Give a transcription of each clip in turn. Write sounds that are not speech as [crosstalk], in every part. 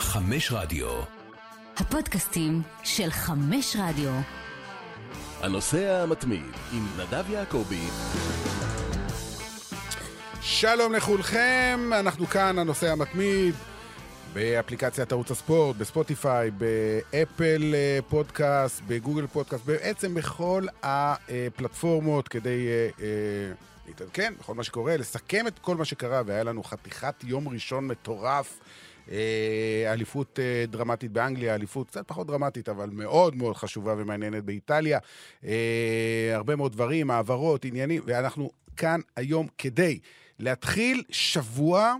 חמש רדיו. הפודקאסטים של חמש רדיו. הנוסע המתמיד עם נדב יעקבי. שלום לכולכם, אנחנו כאן, הנושא המתמיד, באפליקציית ערוץ הספורט, בספוטיפיי, באפל אה, פודקאסט, בגוגל פודקאסט, בעצם בכל הפלטפורמות כדי אה, אה, להתעדכן בכל מה שקורה, לסכם את כל מה שקרה, והיה לנו חתיכת יום ראשון מטורף. אה, אליפות אה, דרמטית באנגליה, אליפות קצת פחות דרמטית, אבל מאוד מאוד חשובה ומעניינת באיטליה. אה, הרבה מאוד דברים, העברות, עניינים, ואנחנו כאן היום כדי להתחיל שבוע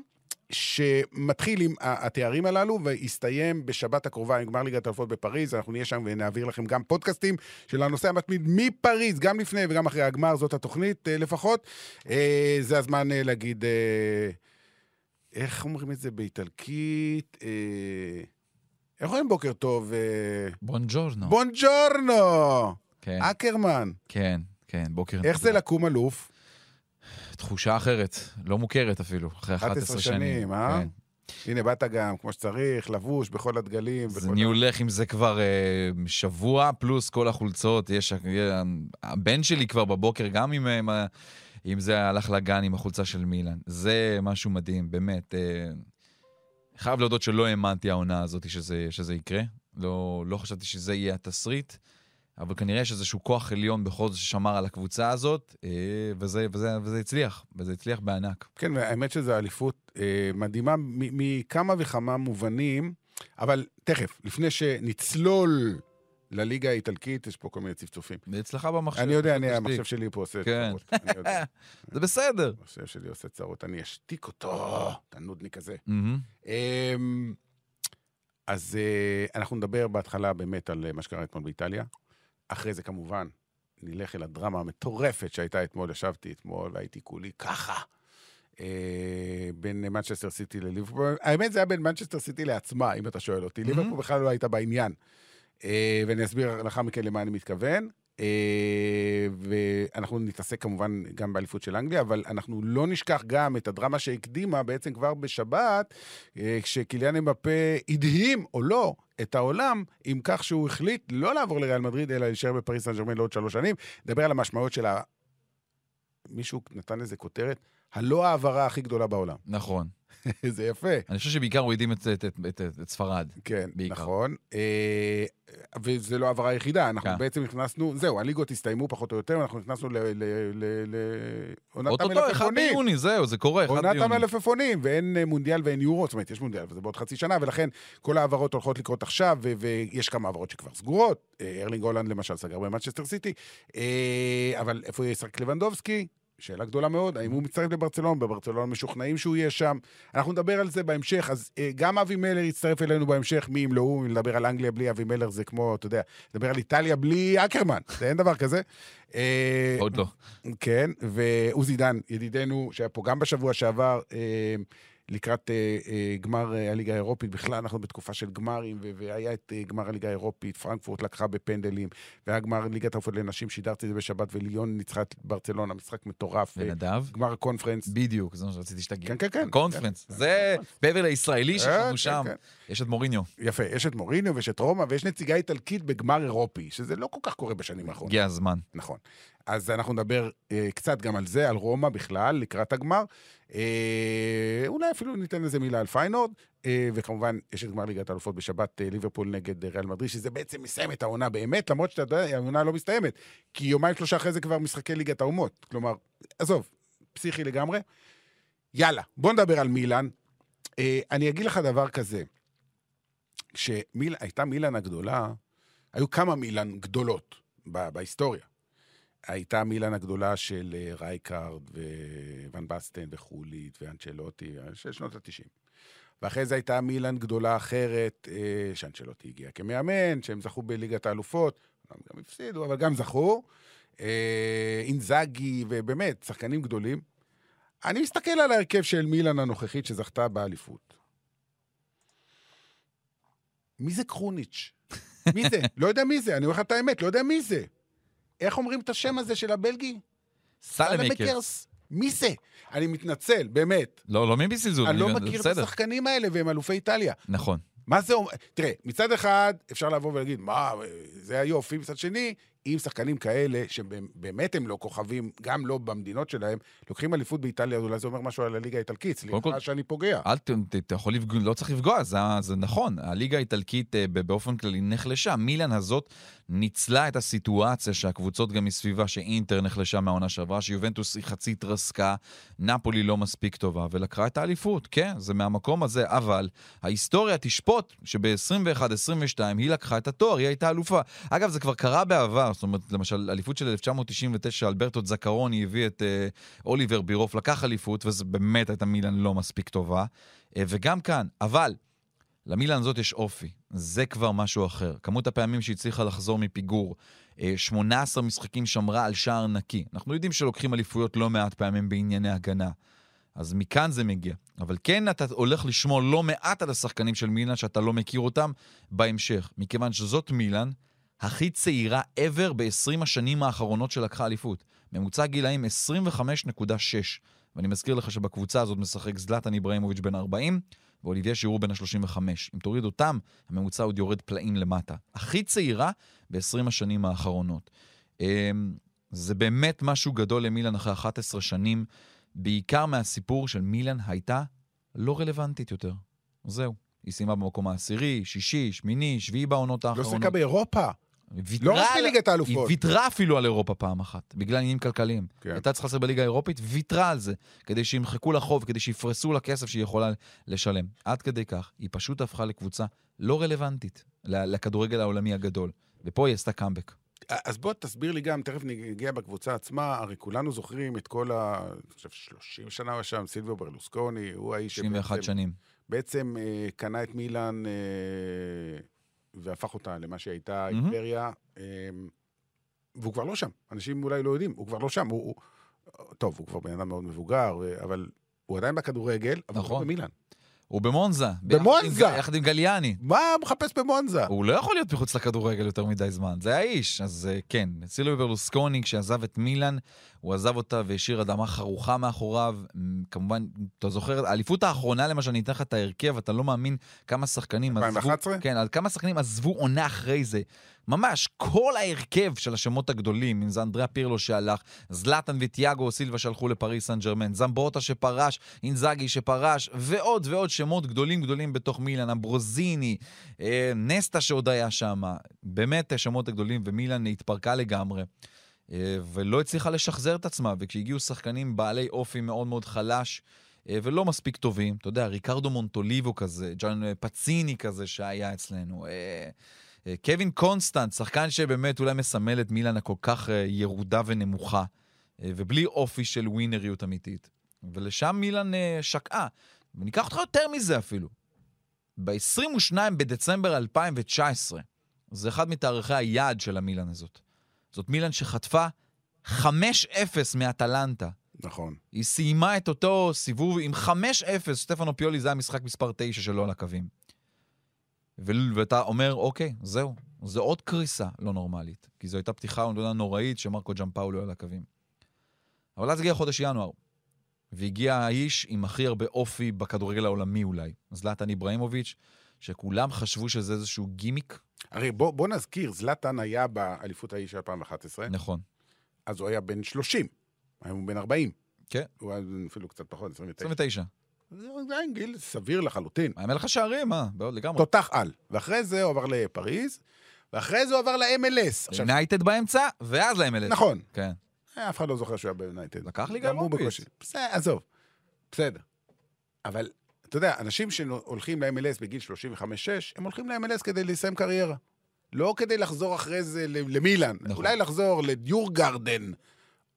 שמתחיל עם התארים הללו ויסתיים בשבת הקרובה עם גמר ליגת האלופות בפריז. אנחנו נהיה שם ונעביר לכם גם פודקאסטים של הנושא המתמיד מפריז, גם לפני וגם אחרי הגמר, זאת התוכנית לפחות. זה הזמן להגיד... איך אומרים את זה באיטלקית? אה, איך אומרים בוקר טוב? אה... בונג'ורנו. בונג'ורנו! כן. אקרמן. כן, כן, בוקר... איך זה לקום אלוף? תחושה אחרת, לא מוכרת אפילו, אחרי 11 שנים. שנים, אה? כן. הנה, באת גם כמו שצריך, לבוש בכל הדגלים. אז אני הולך עם זה כבר אה, שבוע, פלוס כל החולצות. יש... הבן שלי כבר בבוקר, גם עם... אה, אם זה הלך לגן עם החולצה של מילאן. זה משהו מדהים, באמת. אה, חייב להודות שלא האמנתי העונה הזאת שזה, שזה יקרה. לא, לא חשבתי שזה יהיה התסריט, אבל כנראה יש איזשהו כוח עליון בכל זאת ששמר על הקבוצה הזאת, אה, וזה, וזה, וזה הצליח, וזה הצליח בענק. כן, האמת שזו אליפות אה, מדהימה מכמה וכמה מובנים, אבל תכף, לפני שנצלול לליגה האיטלקית יש פה כל מיני צפצופים. זה אצלך במחשב. אני יודע, אני, המחשב שלי פה עושה כן. צרות. [laughs] זה בסדר. המחשב שלי עושה צרות, אני אשתיק אותו, אתה נודניק כזה. אמ, אז אה, אנחנו נדבר בהתחלה באמת על אה, מה שקרה אתמול באיטליה. אחרי זה כמובן נלך אל הדרמה המטורפת שהייתה אתמול, ישבתי אתמול והייתי כולי ככה. אה, בין מנצ'סטר סיטי לליברפול. האמת זה היה בין מנצ'סטר סיטי לעצמה, אם אתה שואל אותי. ליברפול בכלל לא הייתה בעניין. אה, ואני אסביר לאחר מכן למה אני מתכוון. אה, ואנחנו נתעסק כמובן גם באליפות של אנגליה, אבל אנחנו לא נשכח גם את הדרמה שהקדימה בעצם כבר בשבת, אה, כשקיליאן אמפה הדהים, או לא, את העולם, עם כך שהוא החליט לא לעבור לריאל מדריד, אלא להישאר בפריס סן ג'רמן לעוד שלוש שנים. נדבר על המשמעות של ה... מישהו נתן לזה כותרת, הלא העברה הכי גדולה בעולם. נכון. [laughs] זה יפה. אני חושב שבעיקר הוא הדהים את, את, את, את, ספרד. כן, בעיקר. נכון. אה, וזה לא העברה היחידה, אנחנו כן. בעצם נכנסנו, זהו, הליגות הסתיימו פחות או יותר, אנחנו נכנסנו לעונת המלפפונים. אחד ביוני, זהו, זה קורה, אחד ביוני. עונת המלפפונים, ואין אה, מונדיאל ואין יורו, זאת אומרת, יש מונדיאל, וזה בעוד חצי שנה, ולכן כל ההעברות הולכות לקרות עכשיו, ויש כמה העברות שכבר סגורות. אה, ארלינג הולנד למשל סגר במנצ'סטר סיטי, אבל איפה ישחק לבנדובסקי? שאלה גדולה מאוד, האם הוא מצטרף לברצלון, בברצלון משוכנעים שהוא יהיה שם. אנחנו נדבר על זה בהמשך, אז uh, גם אבי מלר יצטרף אלינו בהמשך, מי אם לא הוא, נדבר על אנגליה בלי אבי מלר זה כמו, אתה יודע, נדבר על איטליה בלי אקרמן, זה אין דבר כזה. אה, עוד לא. כן, ועוזי דן, ידידנו, שהיה פה גם בשבוע שעבר, uh, לקראת אה, אה, גמר אה, הליגה האירופית. בכלל, אנחנו בתקופה של גמרים, והיה את גמר הליגה האירופית, פרנקפורט לקחה בפנדלים, והיה גמר ליגת האלופות לנשים, שידרתי את זה בשבת, וליון ניצחה את ברצלונה, משחק מטורף. ונדב? גמר הקונפרנס. בדיוק, זה מה שרציתי שתגיד. כן, כן, כן. קונפרנס. כן, זה מעבר לישראלי שיש לנו שם. כן. יש את מוריניו. יפה, יש את מוריניו ויש את רומא, ויש נציגה איטלקית בגמר אירופי, שזה לא כל כך קורה בשנים האחרונות. הגיע הזמן. נכון. אז אנחנו נדבר אה, קצת גם על זה, על רומא בכלל, לקראת הגמר. אה, אולי אפילו ניתן איזה מילה על פיינורד, אה, וכמובן, יש את גמר ליגת האלופות בשבת, אה, ליברפול נגד ריאל מדריד, שזה בעצם מסיים את העונה באמת, למרות שאתה יודע, העונה לא מסתיימת, כי יומיים שלושה אחרי זה כבר משחקי ליגת האומות. כלומר, עזוב, פסיכי לגמרי. יאללה, בוא נדבר על מילאן. אה, אני אגיד לך דבר כזה, כשהייתה מילאן הגדולה, היו כמה מילאן גדולות בהיסטוריה. הייתה מילאן הגדולה של אה, רייקארד וואן בסטן וגוליט ואנצ'לוטי, של שנות ה-90. ואחרי זה הייתה מילאן גדולה אחרת, אה, שאנצ'לוטי הגיע כמאמן, שהם זכו בליגת האלופות, גם הפסידו, אבל גם זכו. אה, אינזאגי, ובאמת, שחקנים גדולים. אני מסתכל על ההרכב של מילאן הנוכחית שזכתה באליפות. מי זה קרוניץ'? מי זה? לא יודע מי זה, אני אומר לך את האמת, לא יודע מי זה. איך אומרים את השם הזה של הבלגי? סלמקרס. מי זה? אני מתנצל, באמת. לא, לא מי בזלזול. אני לא מכיר את השחקנים האלה, והם אלופי איטליה. נכון. מה זה אומר? תראה, מצד אחד אפשר לבוא ולהגיד, מה, זה היופי, מצד שני, אם שחקנים כאלה, שבאמת הם לא כוכבים, גם לא במדינות שלהם, לוקחים אליפות באיטליה, אולי זה אומר משהו על הליגה האיטלקית, סליחה שאני פוגע. אל ת... אתה יכול לפגוע, לא צריך לפגוע, זה, זה נכון. הליגה האיטלקית אה, באופן כללי נחלשה. מילאן הזאת ניצלה את הסיטואציה שהקבוצות גם מסביבה, שאינטר נחלשה מהעונה שעברה, שיובנטוס היא חצי התרסקה, נפולי לא מספיק טובה, ולקחה את האליפות. כן, זה מהמקום הזה, אבל ההיסטוריה תשפוט שב-21-22 היא לקחה את התואר, היא הייתה אלופה. אגב, זה כבר קרה בעבר, זאת אומרת, למשל, אליפות של 1999, אלברטו זקרוני הביא את אה, אוליבר בירוף, לקח אליפות, וזה באמת הייתה מילאן לא מספיק טובה. אה, וגם כאן, אבל למילאן הזאת יש אופי, זה כבר משהו אחר. כמות הפעמים שהיא הצליחה לחזור מפיגור, אה, 18 משחקים שמרה על שער נקי. אנחנו יודעים שלוקחים אליפויות לא מעט פעמים בענייני הגנה. אז מכאן זה מגיע. אבל כן אתה הולך לשמור לא מעט על השחקנים של מילאן שאתה לא מכיר אותם בהמשך, מכיוון שזאת מילאן הכי צעירה ever ב-20 השנים האחרונות שלקחה אליפות. ממוצע גילאים 25.6. ואני מזכיר לך שבקבוצה הזאת משחק זלטן איברהימוביץ' בן 40, ואוליביה שירו בן ה-35. אם תוריד אותם, הממוצע עוד יורד פלאים למטה. הכי צעירה ב-20 השנים האחרונות. אמ, זה באמת משהו גדול למילאן אחרי 11 שנים, בעיקר מהסיפור של מילאן הייתה לא רלוונטית יותר. זהו. היא סיימה במקום העשירי, שישי, שמיני, שביעי בעונות לא האחרונות. שיחקה באירופה. היא לא רק בליגת היא האלופות. ויתרה אפילו על אירופה פעם אחת, בגלל עניינים כלכליים. כן. הייתה צריכה לשחק בליגה האירופית, ויתרה על זה, כדי שימחקו לה חוב, כדי שיפרסו לה כסף שהיא יכולה לשלם. עד כדי כך, היא פשוט הפכה לקבוצה לא רלוונטית לכדורגל העולמי הגדול. ופה היא עשתה קאמבק. אז בוא תסביר לי גם, תכף נגיע בקבוצה עצמה, הרי כולנו זוכרים את כל ה... אני חושב 30 שנה הוא שם, סילביו ברלוסקוני, הוא האיש 91 שבעצם- שנים. בעצם אה, קנה את מילאן אה, והפך אותה למה שהייתה. אימפריה, אה, והוא כבר לא שם. אנשים אולי לא יודעים, הוא כבר לא שם. הוא, הוא, טוב, הוא כבר בן אדם מאוד מבוגר, אבל הוא עדיין בכדורגל, אבל הוא נכון. לא במילאן. הוא במונזה. במונזה! עם- יחד עם גליאני. מה הוא מחפש במונזה? הוא לא יכול להיות מחוץ לכדורגל יותר מדי זמן, זה האיש. אז אה, כן, סילביו ברלוסקוני, כשעזב את מילאן, הוא עזב אותה והשאיר אדמה חרוכה מאחוריו. כמובן, אתה זוכר, האליפות האחרונה, למשל, אני אתן לך את ההרכב, אתה לא מאמין כמה שחקנים עזבו... 2011? כן, כמה שחקנים עזבו עונה אחרי זה. ממש, כל ההרכב של השמות הגדולים, אם זה אנדריאה פירלו שהלך, זלאטן וטיאגו סילבה שהלכו לפריס סן ג'רמן, זמברוטה שפרש, אינזאגי שפרש, ועוד ועוד שמות גדולים גדולים בתוך מילאן, אמברוזיני, אה, נסטה שעוד היה שם. באמת השמות הגדולים, ומילאן התפרקה לגמרי. אה, ולא הצליחה לשחזר את עצמה, וכשהגיעו שחקנים בעלי אופי מאוד מאוד חלש, אה, ולא מספיק טובים, אתה יודע, ריקרדו מונטוליבו כזה, ג'אן אה, פציני כזה שהיה אצלנו, אה, אה, קווין קונסטנט, שחקן שבאמת אולי מסמל את מילאן הכל כך אה, ירודה ונמוכה, אה, ובלי אופי של ווינריות אמיתית. ולשם מילאן אה, שקעה. וניקח אותך יותר מזה אפילו. ב-22 בדצמבר 2019, זה אחד מתאריכי היעד של המילאן הזאת. זאת מילאן שחטפה 5-0 מאטלנטה. נכון. היא סיימה את אותו סיבוב עם 5-0, סטפנו פיולי זה המשחק מספר 9 שלו על הקווים. ו- ואתה אומר, אוקיי, זהו, זו עוד קריסה לא נורמלית. כי זו הייתה פתיחה עונה נוראית שמרקו ג'מפאולו על הקווים. אבל אז הגיע חודש ינואר, והגיע האיש עם הכי הרבה אופי בכדורגל העולמי אולי, זלאטן איברהימוביץ', שכולם חשבו שזה איזשהו גימיק. הרי בוא, בוא נזכיר, זלאטן היה באליפות ההיא של 2011, נכון. אז הוא היה בן 30, היום הוא בן 40. כן. הוא היה אפילו קצת פחות, 29. 29. זה עדיין גיל סביר לחלוטין. היה מלך השערים? בעוד לגמרי. תותח על. ואחרי זה הוא עבר לפריז, ואחרי זה הוא עבר ל-MLS. יונייטד באמצע, ואז ל-MLS. נכון, כן. אה, אף אחד לא זוכר שהוא היה ביונייטד. לקח לי גם. בקושי. בסדר, עזוב. בסדר. אבל, אתה יודע, אנשים שהולכים ל-MLS בגיל 35-6, הם הולכים ל-MLS כדי לסיים קריירה. לא כדי לחזור אחרי זה למילאן. נכון. אולי לחזור לדיורגרדן,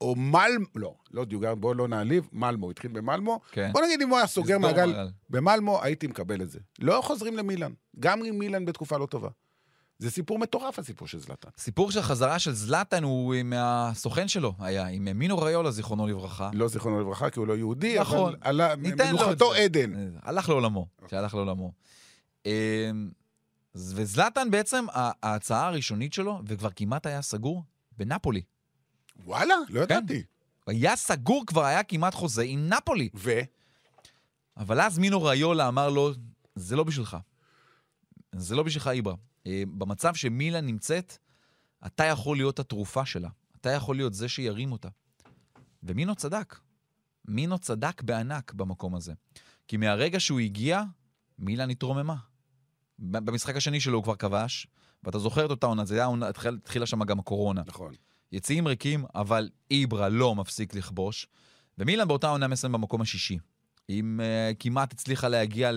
או מלמו, לא, לא דיורגרדן, בואו לא נעליב, מלמו, התחיל במלמו. כן. בוא נגיד אם הוא היה סוגר מעגל מעגל. במלמו, הייתי מקבל את זה. לא חוזרים למילאן. גם אם מילאן בתקופה לא טובה. זה סיפור מטורף, הסיפור של זלאטן. סיפור של חזרה של זלאטן הוא עם הסוכן שלו, היה עם מינו ריולה, זכרונו לברכה. לא זכרונו לברכה, כי הוא לא יהודי, נכון. אבל עלה, מנוחתו. עדן. הלך לעולמו, שהלך לעולמו. אמ, וזלאטן בעצם, ההצעה הראשונית שלו, וכבר כמעט היה סגור, בנפולי. וואלה, לא כן. ידעתי. היה סגור, כבר היה כמעט חוזה עם נפולי. ו? אבל אז מינו ריולה אמר לו, זה לא בשבילך. זה לא בשבילך איברה. אה, במצב שמילן נמצאת, אתה יכול להיות התרופה שלה. אתה יכול להיות זה שירים אותה. ומינו צדק. מינו צדק בענק במקום הזה. כי מהרגע שהוא הגיע, מילן התרוממה. ב- במשחק השני שלו הוא כבר כבש, ואתה זוכר את אותה עונה, זה היה עונה, התחיל- התחילה שם גם הקורונה. נכון. יציאים ריקים, אבל איברה לא מפסיק לכבוש. ומילן באותה עונה מסיים במקום השישי. אם uh, כמעט הצליחה להגיע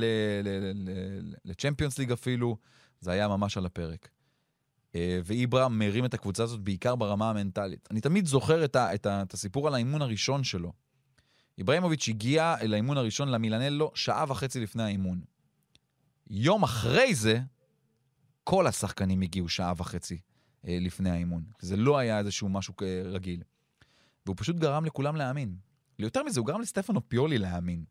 לצ'מפיונס ליג אפילו, זה היה ממש על הפרק. Uh, ואיברה מרים את הקבוצה הזאת בעיקר ברמה המנטלית. אני תמיד זוכר את, ה, את, ה, את הסיפור על האימון הראשון שלו. איברהימוביץ' הגיע אל האימון הראשון למילנלו שעה וחצי לפני האימון. יום אחרי זה, כל השחקנים הגיעו שעה וחצי אה, לפני האימון. זה לא היה איזשהו משהו אה, רגיל. והוא פשוט גרם לכולם להאמין. יותר מזה, הוא גרם לסטפנו פיולי להאמין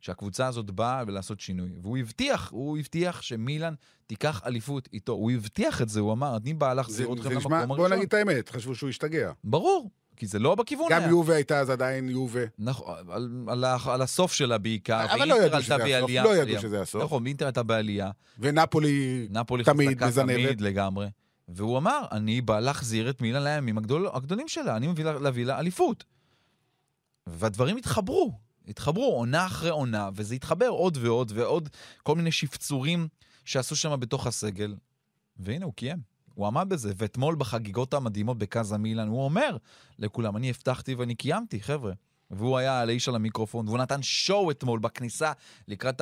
שהקבוצה הזאת באה ולעשות שינוי. והוא הבטיח, הוא הבטיח שמילן תיקח אליפות איתו. הוא הבטיח את זה, הוא אמר, אני בא זה, להחזיר אתכם למקום הראשון. בוא נגיד את האמת, חשבו שהוא השתגע. ברור, כי זה לא בכיוון גם היה. יובה הייתה אז עדיין יובה. נכון, על, על, על הסוף שלה בעיקר. אבל לא ידעו שזה הסוף, בעלייה. לא ידעו. שזה הסוף. נכון, ואינטר הייתה בעלייה. ונפולי נפולי תמיד מזנבת. תמיד לגמרי. והוא אמר, אני בא להחזיר את מילן לימים הגדול, הגדולים שלה, אני מביא לה- להביא לה אליפות. והדברים התחברו, התחברו עונה אחרי עונה, וזה התחבר עוד ועוד ועוד, כל מיני שפצורים שעשו שם בתוך הסגל. והנה, הוא קיים. הוא עמד בזה, ואתמול בחגיגות המדהימות בקאזה מילן, הוא אומר לכולם, אני הבטחתי ואני קיימתי, חבר'ה. והוא היה על האיש על המיקרופון, והוא נתן שואו אתמול בכניסה לקראת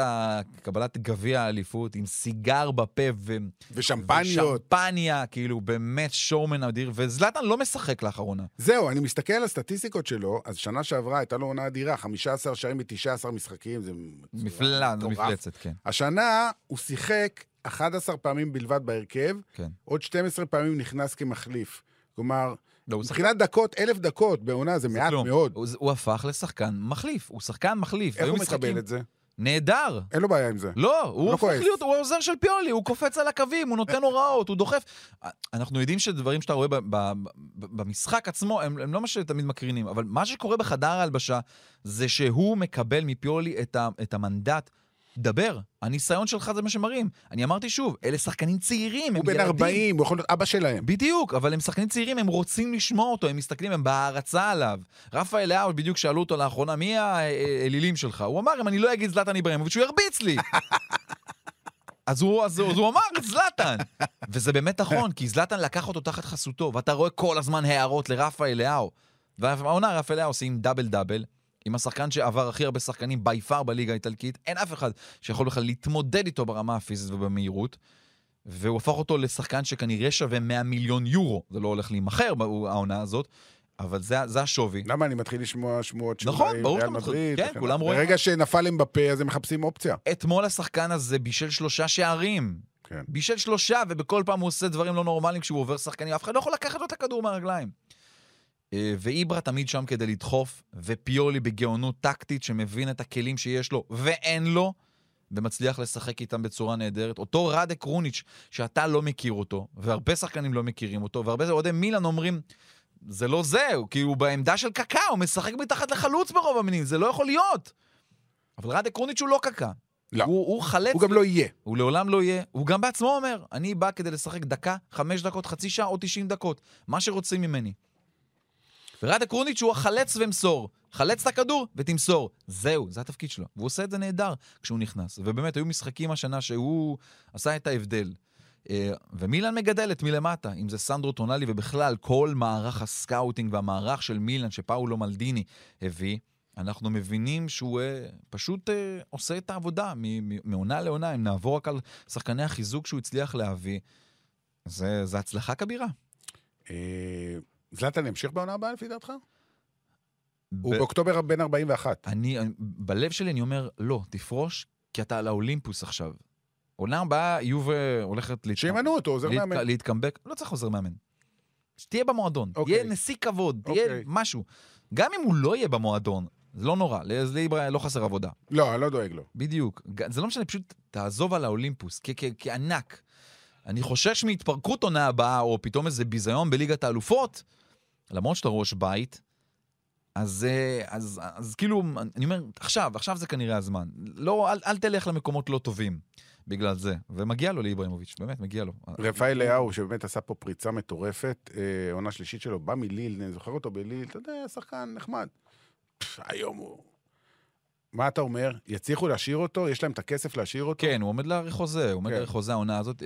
קבלת גביע האליפות, עם סיגר בפה ו... ושמפניות. ושמפניה, כאילו, באמת שואומן אדיר, וזלאטן לא משחק לאחרונה. זהו, אני מסתכל על הסטטיסטיקות שלו, אז שנה שעברה הייתה לו עונה אדירה, 15 שערים ב-19 משחקים, זה מפלצת, זה. מפלצת, כן. השנה הוא שיחק 11 פעמים בלבד בהרכב, כן. עוד 12 פעמים נכנס כמחליף. כלומר, לא, מבחינת דקות, אלף דקות בעונה זה מעט כלום. מאוד. הוא, הוא הפך לשחקן מחליף, הוא שחקן מחליף. איך הוא מקבל את זה? נהדר. אין לו בעיה עם זה. לא, הוא לא הופך כועס. להיות, הוא העוזר של פיולי, הוא קופץ על הקווים, הוא נותן הוראות, הוא דוחף. אנחנו יודעים שדברים שאתה רואה ב- ב- ב- במשחק עצמו, הם, הם לא מה שתמיד מקרינים, אבל מה שקורה בחדר ההלבשה, זה שהוא מקבל מפיולי את, ה, את המנדט. דבר, הניסיון שלך זה מה שמראים. אני אמרתי שוב, אלה שחקנים צעירים, הוא הם בן ילדים. 40, הוא יכול להיות אבא שלהם. בדיוק, אבל הם שחקנים צעירים, הם רוצים לשמוע אותו, הם מסתכלים, הם בהערצה עליו. רפאל לאהו, בדיוק שאלו אותו לאחרונה, מי האלילים שלך? הוא אמר, אם אני לא אגיד זלאטן איברהימוביץ', הוא ירביץ לי. [laughs] אז הוא, אז, הוא- אז הוא אמר זלאטן. וזה באמת נכון, כי זלאטן לקח אותו תחת חסותו, ואתה רואה כל הזמן הערות לרפאל לאהו. והעונה רפאל לאהו עושים דאבל דאבל. עם השחקן שעבר הכי הרבה שחקנים בי פאר בליגה האיטלקית, אין אף אחד שיכול בכלל להתמודד איתו ברמה הפיזית ובמהירות. והוא הפך אותו לשחקן שכנראה שווה 100 מיליון יורו. זה לא הולך להימכר העונה הזאת, אבל זה, זה השווי. למה אני מתחיל לשמוע שמועות של נכון, ברור שאתה מתחיל. כן, כולם. רואים. ברגע שנפל הם בפה, אז הם מחפשים אופציה. אתמול השחקן הזה בישל שלושה שערים. כן. בישל שלושה, ובכל פעם הוא עושה דברים לא נורמליים כשהוא עובר שחקנים, אף אחד לא יכול לקחת לו את הכדור מהרגליים. אה, ואיברה תמיד שם כדי לדחוף, ופיולי בגאונות טקטית שמבין את הכלים שיש לו ואין לו, ומצליח לשחק איתם בצורה נהדרת. אותו ראדק רוניץ', שאתה לא מכיר אותו, והרבה שחקנים לא מכירים אותו, והרבה אוהדי מילאן אומרים, זה לא זה, הוא כאילו בעמדה של קקא, הוא משחק מתחת לחלוץ ברוב המינים, זה לא יכול להיות. אבל ראדק רוניץ' הוא לא קקא. לא. הוא, הוא חלץ הוא גם לא יהיה. הוא לעולם לא יהיה, הוא גם בעצמו אומר, אני בא כדי לשחק דקה, חמש דקות, חצי שעה או תשעים דקות, מה שרוצים ממני. ורדק רוניץ' הוא החלץ ומסור. חלץ את הכדור ותמסור. זהו, זה התפקיד שלו. והוא עושה את זה נהדר כשהוא נכנס. ובאמת, היו משחקים השנה שהוא עשה את ההבדל. אה, ומילן מגדלת מלמטה, אם זה סנדרו טונאלי ובכלל כל מערך הסקאוטינג והמערך של מילן שפאולו מלדיני הביא, אנחנו מבינים שהוא אה, פשוט אה, עושה את העבודה מעונה לעונה. אם נעבור רק על שחקני החיזוק שהוא הצליח להביא, זה, זה הצלחה כבירה. זלאטן ימשיך בעונה הבאה לפי דעתך? הוא ב- באוקטובר בן 41. אני, אני- בלב שלי אני אומר, לא, תפרוש, כי אתה על האולימפוס עכשיו. עונה הבאה, יובה הולכת להתק- שימנו אותו, עוזר להתק- מאמן. להתקמבק, לא צריך עוזר מאמן. שתהיה במועדון, אוקיי. תהיה נשיא כבוד, תהיה אוקיי. משהו. גם אם הוא לא יהיה במועדון, זה לא נורא, אז ליברה לא חסר עבודה. לא, אני לא דואג לו. בדיוק. זה לא משנה, פשוט תעזוב על האולימפוס, כענק. אני חושש מהתפרקות עונה הבאה, או פתאום איזה ביזיון בליגת האלופות, למרות שאתה ראש בית, אז, אה, אז, אז כאילו, אני אומר, עכשיו, עכשיו זה כנראה הזמן. לא, אל, אל תלך למקומות לא טובים. בגלל זה. ומגיע לו לאיבראימוביץ', באמת, מגיע לו. רפאל לאהו, שבאמת עשה פה פריצה מטורפת, אה, עונה שלישית שלו, בא מליל, אני זוכר אותו בליל, אתה יודע, שחקן נחמד. פש, היום הוא... מה אתה אומר? יצליחו להשאיר אותו? יש להם את הכסף להשאיר אותו? כן, הוא עומד להאריך חוזה, הוא עומד כן. להאריך חוזה העונה הזאת.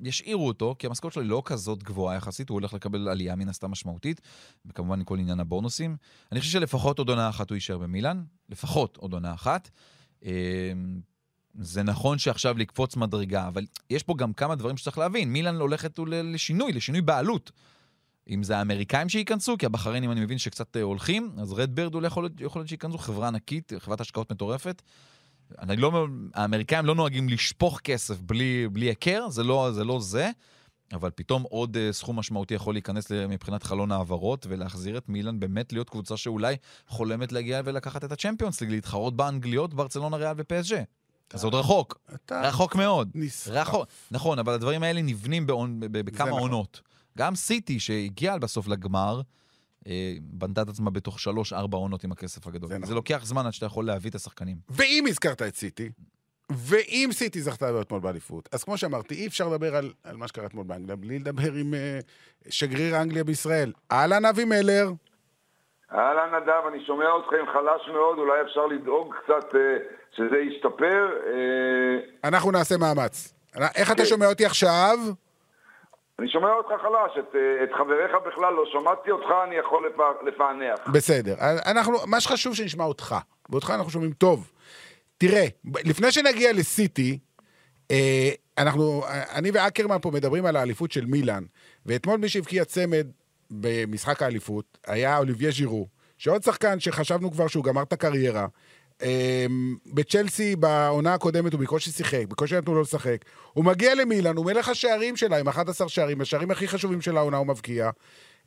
ישאירו אותו, כי המשכורת שלו היא לא כזאת גבוהה יחסית, הוא הולך לקבל עלייה מן הסתם משמעותית, וכמובן כל עניין הבונוסים. אני חושב שלפחות עוד עונה אחת הוא יישאר במילאן, לפחות עוד עונה אחת. אה, זה נכון שעכשיו לקפוץ מדרגה, אבל יש פה גם כמה דברים שצריך להבין. מילאן הולכת לשינוי, לשינוי בעלות. אם זה האמריקאים שייכנסו, כי הבחריינים אני מבין שקצת אה, הולכים, אז רדברד אולי יכול להיות- שייכנסו, חברה ענקית, חברת השקעות מטורפת. אני לא, האמריקאים לא נוהגים לשפוך כסף בלי, בלי היכר, זה לא, זה לא זה, אבל פתאום עוד uh, סכום משמעותי יכול להיכנס מבחינת חלון העברות ולהחזיר את מילאן באמת להיות קבוצה שאולי חולמת להגיע ולקחת את הצ'מפיונס ליג, להתחרות באנגליות, ברצלונה, ריאל ופסג'ה. זה עוד רחוק, רחוק מאוד. נסחף. רחוק, נכון, אבל הדברים האלה נבנים בכמה נכון. עונות. גם סיטי, שהגיעה בסוף לגמר, אה, בנתה את עצמה בתוך שלוש-ארבע עונות עם הכסף הגדול. זה זה, נכון. לוקח זמן עד שאתה יכול להביא את השחקנים. ואם הזכרת את סיטי, ואם סיטי זכתה אתמול באליפות, אז כמו שאמרתי, אי אפשר לדבר על, על מה שקרה אתמול באנגליה בלי לדבר עם uh, שגריר אנגליה בישראל. אהלן אבי מלר. אהלן נדב, אני שומע אתכם חלש מאוד, אולי אפשר לדאוג קצת אה, שזה ישתפר. אה, אנחנו נעשה מאמץ. איך אתה כן. שומע אותי עכשיו? אני שומע אותך חלש, את, אה, את חבריך בכלל לא שמעתי אותך, אני יכול לפ- לפענח. בסדר. אנחנו, מה שחשוב שנשמע אותך, ואותך אנחנו שומעים טוב. תראה, לפני שנגיע לסיטי, אה, אנחנו, אני ואקרמן פה מדברים על האליפות של מילאן, ואתמול מי שהבקיע צמד במשחק האליפות היה אוליביה ז'ירו, שעוד שחקן שחשבנו כבר שהוא גמר את הקריירה. אה, בצ'לסי בעונה הקודמת הוא בקושי שיחק, בקושי נתנו לו לשחק. הוא מגיע למילאן, הוא מלך השערים שלה עם 11 שערים, השערים הכי חשובים של העונה הוא מבקיע.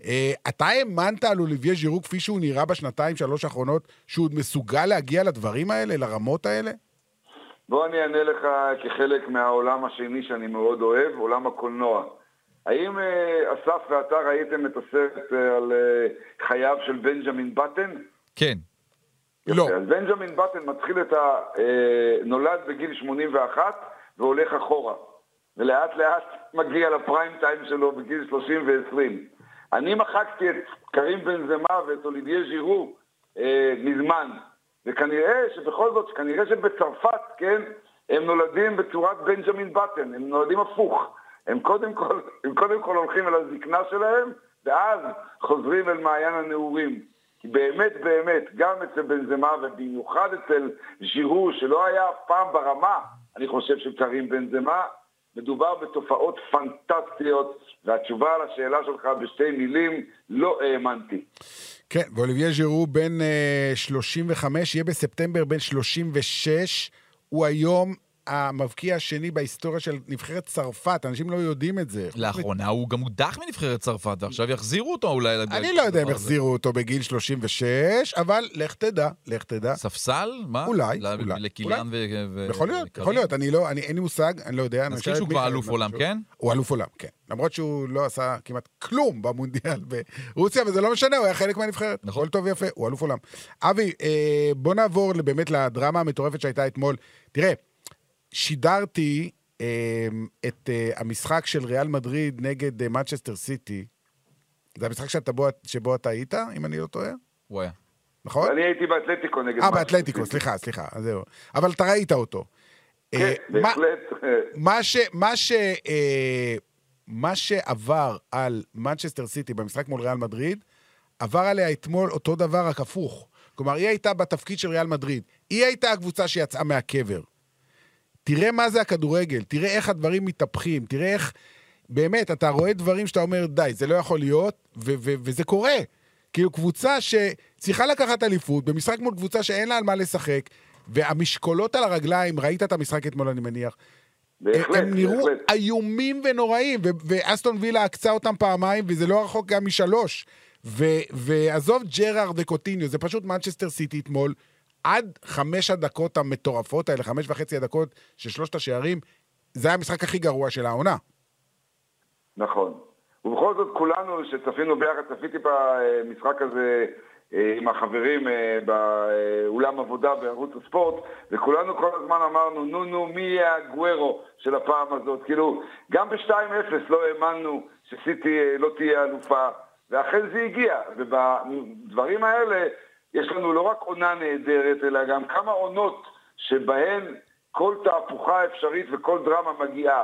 אה, אתה האמנת על אוליביה ז'ירו כפי שהוא נראה בשנתיים, שלוש האחרונות, שהוא עוד מסוגל להגיע לדברים האלה, לרמות האלה? בוא אני אענה לך כחלק מהעולם השני שאני מאוד אוהב, עולם הקולנוע. האם אה, אסף ואתה ראיתם את הסרט אה, על חייו של בנג'מין בטן? כן. לא. אז בנג'מין בטן מתחיל את ה... אה, נולד בגיל 81 והולך אחורה. ולאט לאט [laughs] מגיע לפריים טיים שלו בגיל 30 ו-20. אני מחקתי את קרים בן זמה ואת אולידיה ז'ירו אה, מזמן. וכנראה שבכל זאת, כנראה שבצרפת, כן, הם נולדים בצורת בנג'מין בטן, הם נולדים הפוך. הם קודם כל, הם קודם כל הולכים אל הזקנה שלהם, ואז חוזרים אל מעיין הנעורים. כי באמת באמת, גם אצל בנזמה ובמיוחד אצל ז'ירו, שלא היה אף פעם ברמה, אני חושב, של קרים בנזמה, מדובר בתופעות פנטסטיות, והתשובה על השאלה שלך בשתי מילים, לא האמנתי. כן, ואוליביה ז'ירו בן אה, 35, יהיה בספטמבר בן 36. הוא היום המבקיע השני בהיסטוריה של נבחרת צרפת, אנשים לא יודעים את זה. לאחרונה הוא גם הודח מנבחרת צרפת, ועכשיו יחזירו אותו אולי. אני לא יודע אם. יחזירו אותו בגיל 36, אבל לך תדע, לך תדע. ספסל? מה? אולי, אולי, לקיליאן ו... יכול להיות? יכול להיות, אני לא, אני, אין לי מושג, אני לא יודע. נזכיר שהוא כבר אלוף. עולם, כן? הוא אלוף עולם, כן. למרות שהוא לא עשה כמעט כלום במונדיאל ברוסיה, וזה לא משנה, הוא היה חלק מהנבחרת. נכון. טוב ויפה, הוא אלוף עולם. אבי, אה, בוא נעבור באמת לדרמה המטורפת שהייתה אתמול. תראה, שידרתי אה, את אה, המשחק של ריאל מדריד נגד אה, מנצ'סטר סיטי. זה המשחק שאתה בו, שבו אתה היית, אם אני לא טועה? הוא היה. נכון? אני הייתי באתלטיקו נגד... אה, מנצ'סטר באתלטיקו, סיטי. סליחה, סליחה, אז זהו. אבל אתה ראית אותו. כן, אה, בהחלט. אה, מה ש... מה ש... אה, מה שעבר על מנצ'סטר סיטי במשחק מול ריאל מדריד, עבר עליה אתמול אותו דבר, רק הפוך. כלומר, היא הייתה בתפקיד של ריאל מדריד. היא הייתה הקבוצה שיצאה מהקבר. תראה מה זה הכדורגל, תראה איך הדברים מתהפכים, תראה איך... באמת, אתה רואה דברים שאתה אומר, די, זה לא יכול להיות, ו- ו- וזה קורה. כאילו, קבוצה שצריכה לקחת אליפות, במשחק מול קבוצה שאין לה על מה לשחק, והמשקולות על הרגליים, ראית את המשחק אתמול, אני מניח, בהחלט, הם נראו בהחלט. איומים ונוראים, ו- ואסטון וילה עקצה אותם פעמיים, וזה לא רחוק גם משלוש. ו- ועזוב ג'רארד וקוטיניו, זה פשוט מנצ'סטר סיטי אתמול, עד חמש הדקות המטורפות האלה, חמש וחצי הדקות של שלושת השערים, זה היה המשחק הכי גרוע של העונה. נכון. ובכל זאת כולנו שצפינו ביחד, צפיתי במשחק הזה אה, עם החברים אה, באולם עבודה בערוץ הספורט, וכולנו כל הזמן אמרנו, נו נו, מי יהיה הגוורו של הפעם הזאת? כאילו, גם ב-2-0 לא האמנו שסיטי אה, לא תהיה אלופה, ואכן זה הגיע, ובדברים האלה יש לנו לא רק עונה נהדרת, אלא גם כמה עונות שבהן כל תהפוכה אפשרית וכל דרמה מגיעה.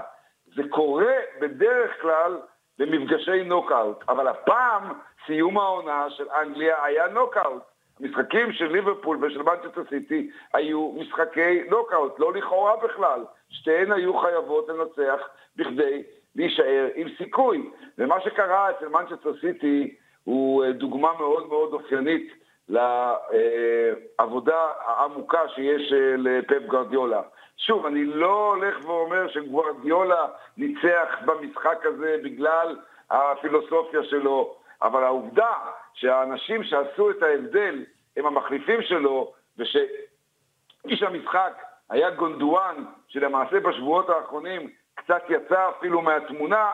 זה קורה בדרך כלל במפגשי נוקאוט, אבל הפעם סיום העונה של אנגליה היה נוקאוט. המשחקים של ליברפול ושל מנצ'סטר סיטי היו משחקי נוקאוט, לא לכאורה בכלל. שתיהן היו חייבות לנצח בכדי להישאר עם סיכוי. ומה שקרה אצל מנצ'סטר סיטי הוא אה, דוגמה מאוד מאוד אופיינית לעבודה העמוקה שיש אה, לפפ גרדיולה. שוב, אני לא הולך ואומר שגוורדיולה ניצח במשחק הזה בגלל הפילוסופיה שלו, אבל העובדה שהאנשים שעשו את ההבדל הם המחליפים שלו, ושאיש המשחק היה גונדואן, שלמעשה בשבועות האחרונים קצת יצא אפילו מהתמונה,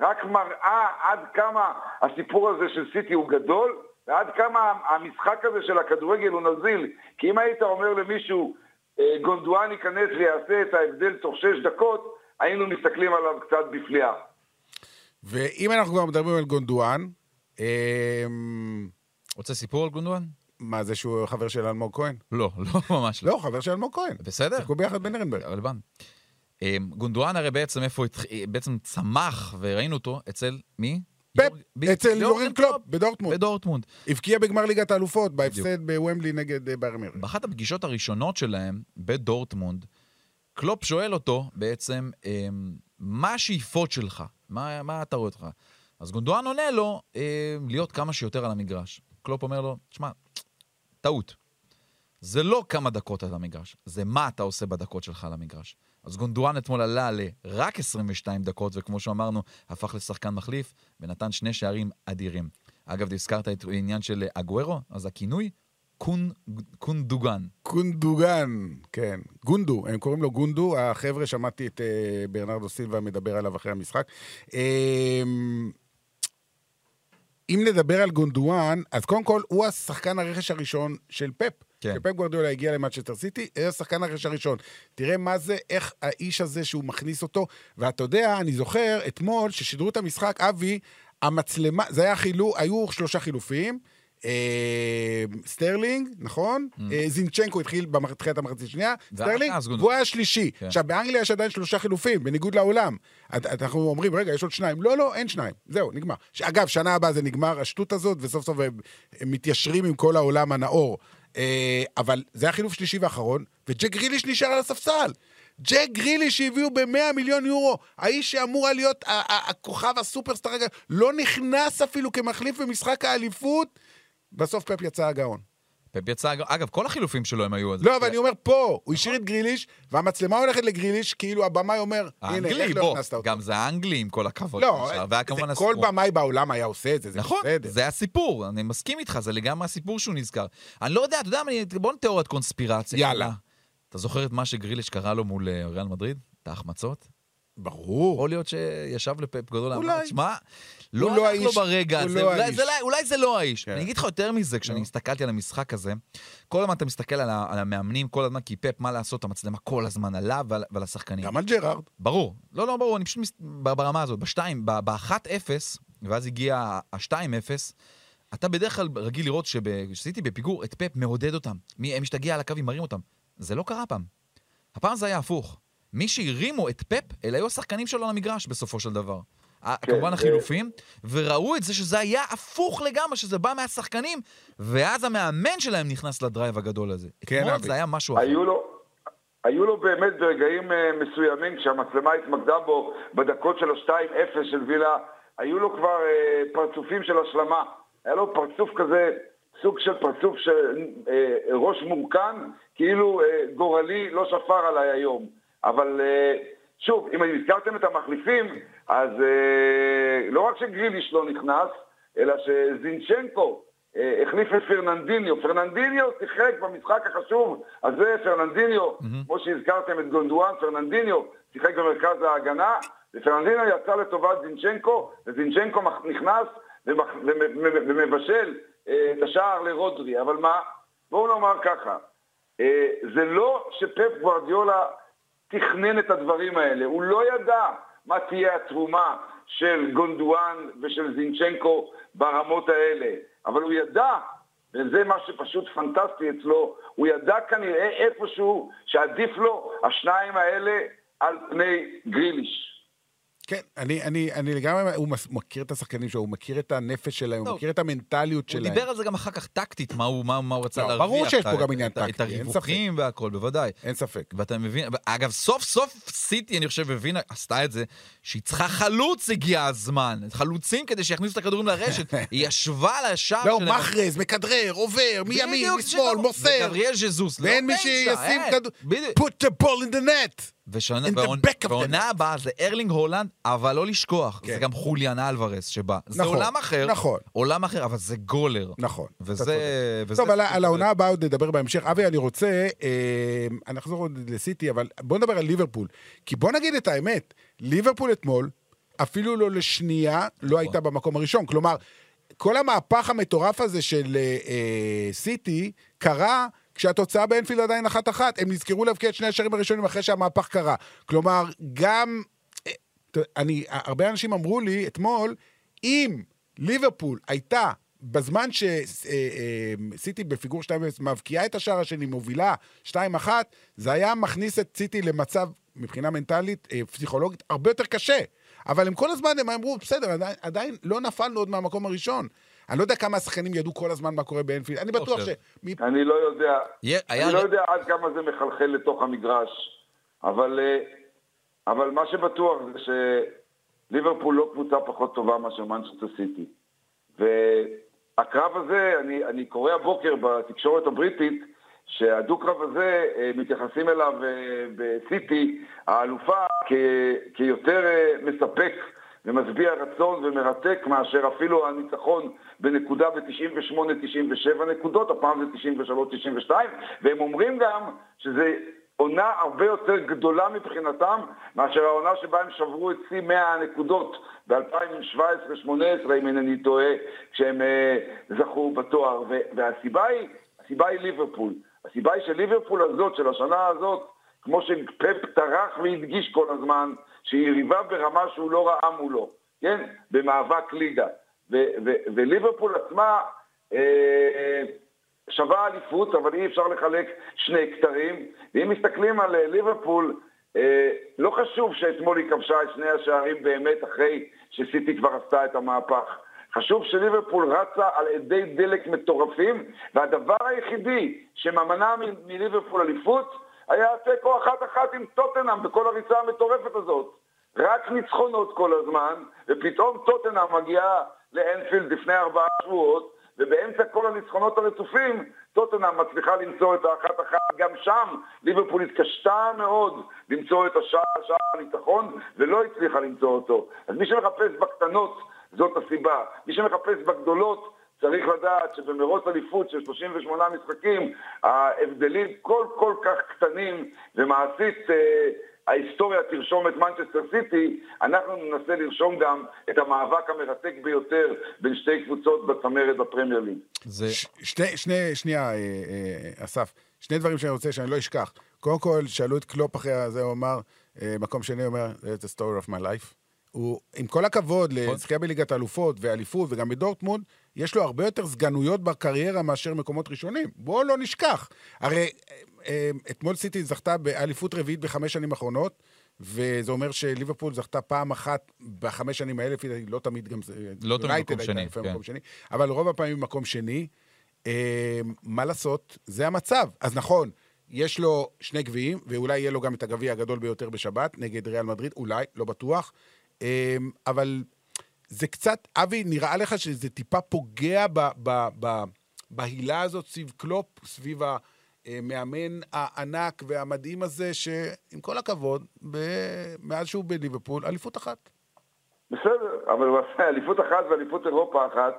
רק מראה עד כמה הסיפור הזה של סיטי הוא גדול, ועד כמה המשחק הזה של הכדורגל הוא נזיל. כי אם היית אומר למישהו, אה, גונדואן ייכנס ויעשה את ההבדל תוך שש דקות, היינו מסתכלים עליו קצת בפליאה. ואם אנחנו כבר מדברים על גונדואן, אה, רוצה סיפור על גונדואן? מה זה שהוא חבר של אלמוג כהן? לא, לא, [laughs] ממש לא. לא, חבר של אלמוג כהן. בסדר. שיחקו ביחד בנירנברג. רלוונט. אה, גונדואן הרי בעצם איפה, בעצם צמח, וראינו אותו אצל מי? פפ, אצל יורגן קלופ, בדורטמונד. בדורטמונד. הבקיע בגמר ליגת האלופות, בהפסד בוומבלי נגד אה, באיירן. באחת הפגישות הראשונות שלהם בדורטמונד, קלופ שואל אותו בעצם, אמ, מה השאיפות שלך? מה, מה אתה רואה אותך? אז גונדואן עונה לו, אמ, להיות כמה שיותר על המגרש. קלופ אומר לו, תשמע, טעות. זה לא כמה דקות על המגרש, זה מה אתה עושה בדקות שלך על המגרש. אז גונדואן אתמול עלה לרק 22 דקות, וכמו שאמרנו, הפך לשחקן מחליף, ונתן שני שערים אדירים. אגב, הזכרת את העניין של אגוארו, אז הכינוי, קון, קונדוגן. קונדוגן, כן. גונדו, הם קוראים לו גונדו. החבר'ה, שמעתי את אה, ברנרדו סילבה מדבר עליו אחרי המשחק. אה, אם נדבר על גונדואן, אז קודם כל, הוא השחקן הרכש הראשון של פפ. כן. כשפפ גוורדיולה הגיע למנצ'סטר סיטי, זה השחקן הרכש הראשון. תראה מה זה, איך האיש הזה שהוא מכניס אותו. ואתה יודע, אני זוכר אתמול ששידרו את המשחק, אבי, המצלמה, זה היה חילוף, היו שלושה חילופים. אה, סטרלינג, נכון? אה, זינצ'נקו התחיל בתחילת המחצית השנייה, סטרלינג. והוא היה השלישי. כן. עכשיו, באנגליה יש עדיין שלושה חילופים, בניגוד לעולם. אנחנו אומרים, רגע, יש עוד שניים. לא, לא, אין שניים. זהו, נגמר. אגב, שנה הבאה זה נגמר, השטות הזאת, וסוף סוף הם מתיישרים עם כל העולם הנאור. אה, אבל זה היה חילוף שלישי ואחרון, וג'ק גריליש נשאר על הספסל. ג'ק גריליש שהביאו ב-100 מיליון יורו, האיש שאמור להיות הכוכב הסופרסטאר, לא נכנס אפילו כמחליף במשחק האליפות, בסוף פפ יצא הגאון. פפ יצא, אגב, כל החילופים שלו הם היו... לא, אבל אני אומר פה, הוא השאיר את גריליש, והמצלמה הולכת לגריליש, כאילו הבמאי אומר, הנה, איך לא הכנסת אותו? גם זה האנגלי עם כל הכבוד. לא, והיה זה כל. במאי בעולם היה עושה את זה, זה נכון, בסדר. זה הסיפור, אני מסכים איתך, זה לגמרי הסיפור שהוא נזכר. אני לא יודע, אתה יודע, בוא נתיאוריית קונספירציה. יאללה. אתה זוכר את מה שגריליש קרא לו מול אה, ריאל מדריד? את ההחמצות? ברור. יכול להיות שישב לפפ גדול, אולי. אמר, שמע, הוא לא לא הלך לו האיש, ברגע הזה, לא אולי. זה לא- אולי זה לא האיש. כן. אני אגיד לך יותר מזה, כשאני לא. הסתכלתי על המשחק הזה, כל הזמן אתה מסתכל על על המאמנים, כל הזמן, כי פפ, מה לעשות, המצלמה כל הזמן עליו ועל- ועל השחקנים. גם על ג'רארד. ברור. לא, לא, ברור, אני פשוט מס... ברמה הזאת. בשתיים, ב-1-0, ואז הגיע ה-2-0, אתה בדרך כלל רגיל לראות שכשסיטי בפיגור, את פפ מעודד אותם. מי משתגע על הקווים, מרים אותם. זה לא קרה פעם. הפעם זה היה הפוך. מי שהרימו את פפ, אלה היו השחקנים שלו על המגרש בסופו של דבר. כן, כמובן החילופים, וראו את זה שזה היה הפוך לגמרי, שזה בא מהשחקנים, ואז המאמן שלהם נכנס לדרייב הגדול הזה. כן, אתמול. זה היה משהו אחר. לו, היו לו באמת ברגעים אה, מסוימים, כשהמצלמה התמקדה בו בדקות של ה-2-0 של וילה, היו לו כבר אה, פרצופים של השלמה. היה לו פרצוף כזה, סוג של פרצוף של אה, ראש מורכן, כאילו אה, גורלי לא שפר עליי היום. אבל אה, שוב, אם הזכרתם את המחליפים, אז אה, לא רק שגריליש לא נכנס, אלא שזינצ'נקו אה, החליף את פרננדיניו. פרננדיניו שיחק במשחק החשוב הזה, פרננדיניו, כמו שהזכרתם את גונדואן, פרננדיניו שיחק במרכז ההגנה, ופרננדיניו יצא לטובת זינצ'נקו, וזינצ'נקו נכנס ומבשל את השער לרודרי, אבל מה? בואו נאמר ככה, זה לא שפפ גוורדיולה תכנן את הדברים האלה, הוא לא ידע מה תהיה התרומה של גונדואן ושל זינצ'נקו ברמות האלה, אבל הוא ידע, וזה מה שפשוט פנטסטי אצלו, הוא ידע כנראה איפשהו שעדיף לו השניים האלה על פני גריליש. כן, אני, אני, אני לגמרי, הוא מכיר את השחקנים שלו, הוא מכיר את הנפש שלהם, הוא לא. מכיר את המנטליות הוא שלהם. דיבר על זה גם אחר כך טקטית, מה הוא, מה, מה הוא רצה לא, להרוויח. ברור שיש פה את- גם עניין את- את טקטי, אין הריווחים והכל, בוודאי. אין ספק. ואתה מבין, אגב, סוף סוף סיטי, אני חושב, הבינה, עשתה את זה, שהיא צריכה חלוץ, הגיע הזמן. חלוצים כדי שיכניסו את הכדורים לרשת. [laughs] היא ישבה על השער לא, שלהם. מחרז, מכדרר, עובר, מימין, משמאל, מוסר. וגבריאל ז'זוס. לא ואין מי שישים אין. כדור. בדיוק. put the ball in the net. ושנה- ועונה. הבאה זה ארלינג הולנד, אבל לא לשכוח, כן. זה גם חוליאן אלוורס שבא. זה נכון, עולם אחר, נכון. עולם אחר, אבל זה גולר. נכון. וזה... וזה טוב, על ה- על העונה הבאה עוד נדבר בהמשך. אבי, אני רוצה, אה, אני אחזור עוד לסיטי, אבל בוא נדבר על ליברפול. כי בוא נגיד את האמת, ליברפול אתמול, אפילו לא לשנייה, לא הייתה במקום הראשון. כלומר, כל המהפך המטורף הזה של אה, אה, סיטי קרה כשהתוצאה באנפילד עדיין אחת-אחת. הם נזכרו להבקיע את שני השערים הראשונים אחרי שהמהפך קרה. כלומר, גם... אה, אני, הרבה אנשים אמרו לי אתמול, אם ליברפול הייתה בזמן שסיטי בפיגור 2 מבקיעה את השער השני, מובילה 2-1, זה היה מכניס את סיטי למצב, מבחינה מנטלית, אה, פסיכולוגית, הרבה יותר קשה. אבל הם כל הזמן, הם אמרו, בסדר, עדיין, עדיין לא נפלנו עוד מהמקום הראשון. אני לא יודע כמה השחקנים ידעו כל הזמן מה קורה באנפילד, אני בטוח ש... אני לא יודע, אני לא יודע עד כמה זה מחלחל לתוך המגרש, אבל, אה, אבל מה שבטוח זה שליברפול לא קבוצה פחות טובה מאשר מנצ'סטר סיטי. והקרב הזה, אני, אני קורא הבוקר בתקשורת הבריטית, שהדו-קרב הזה, אה, מתייחסים אליו אה, בסיטי, האלופה, כ- כיותר אה, ומשביע רצון ומרתק מאשר אפילו הניצחון בנקודה ב-98-97 נקודות, הפעם זה 93-92, והם אומרים גם שזה עונה הרבה יותר גדולה מבחינתם מאשר העונה שבה הם שברו את שיא 100 הנקודות ב-2017-2018, אם אינני טועה, כשהם אה, זכו בתואר. והסיבה היא, הסיבה היא ליברפול. הסיבה היא שליברפול הזאת, של השנה הזאת, כמו שפפ טרח והדגיש כל הזמן, שהיא יריבה ברמה שהוא לא ראה מולו, כן? במאבק ליגה. וליברפול עצמה אה, שווה אליפות, אבל אי אפשר לחלק שני כתרים. ואם מסתכלים על אה, ליברפול, אה, לא חשוב שאתמול היא כבשה את שני השערים באמת אחרי שסיטי כבר עשתה את המהפך. חשוב שליברפול רצה על אדי דלק מטורפים, והדבר היחידי שממנע מליברפול אליפות היה תיקו אחת-אחת עם טוטנאם בכל הריצה המטורפת הזאת. רק ניצחונות כל הזמן, ופתאום טוטנאם מגיעה לאנפילד לפני ארבעה שבועות, ובאמצע כל הניצחונות הרצופים, טוטנאם מצליחה למצוא את האחת-אחת. גם שם ליברפול התקשתה מאוד למצוא את השער, שער הניצחון, ולא הצליחה למצוא אותו. אז מי שמחפש בקטנות, זאת הסיבה. מי שמחפש בגדולות, צריך לדעת שבמרוץ אליפות של 38 משחקים, ההבדלים כל כל כך קטנים, ומעשית אה, ההיסטוריה תרשום את מנצ'סטר סיטי, אנחנו ננסה לרשום גם את המאבק המרתק ביותר בין שתי קבוצות בצמרת בפרמייר ליג. זה... ש- שני, שני, שנייה, אה, אה, אסף, שני דברים שאני רוצה שאני לא אשכח. קודם כל, שאלו את קלופ אחרי זה, הוא אמר, אה, מקום שני, הוא אומר, It's the story of my life. הוא, עם כל הכבוד לזכייה בליגת האלופות ואליפות וגם בדורטמונד, יש לו הרבה יותר סגנויות בקריירה מאשר מקומות ראשונים. בואו לא נשכח. הרי אה, אה, אתמול סיטי זכתה באליפות רביעית בחמש שנים האחרונות, וזה אומר שליברפול זכתה פעם אחת בחמש שנים האלה, לפי דעתי לא תמיד גם זה... לא תמיד יונייטד מקום הייתה שני, כן. מקום שני, אבל רוב הפעמים מקום שני. אה, מה לעשות? זה המצב. אז נכון, יש לו שני גביעים, ואולי יהיה לו גם את הגביע הגדול ביותר בשבת, נגד ריאל מדריד, אולי, לא בטוח. אה, אבל זה קצת, אבי, נראה לך שזה טיפה פוגע ב, ב, ב, בהילה הזאת סביב קלופ, סביב המאמן הענק והמדהים הזה, שעם כל הכבוד, ב, מאז שהוא בליברפול, אליפות אחת. בסדר, אבל הוא עשה אליפות אחת ואליפות אירופה אחת.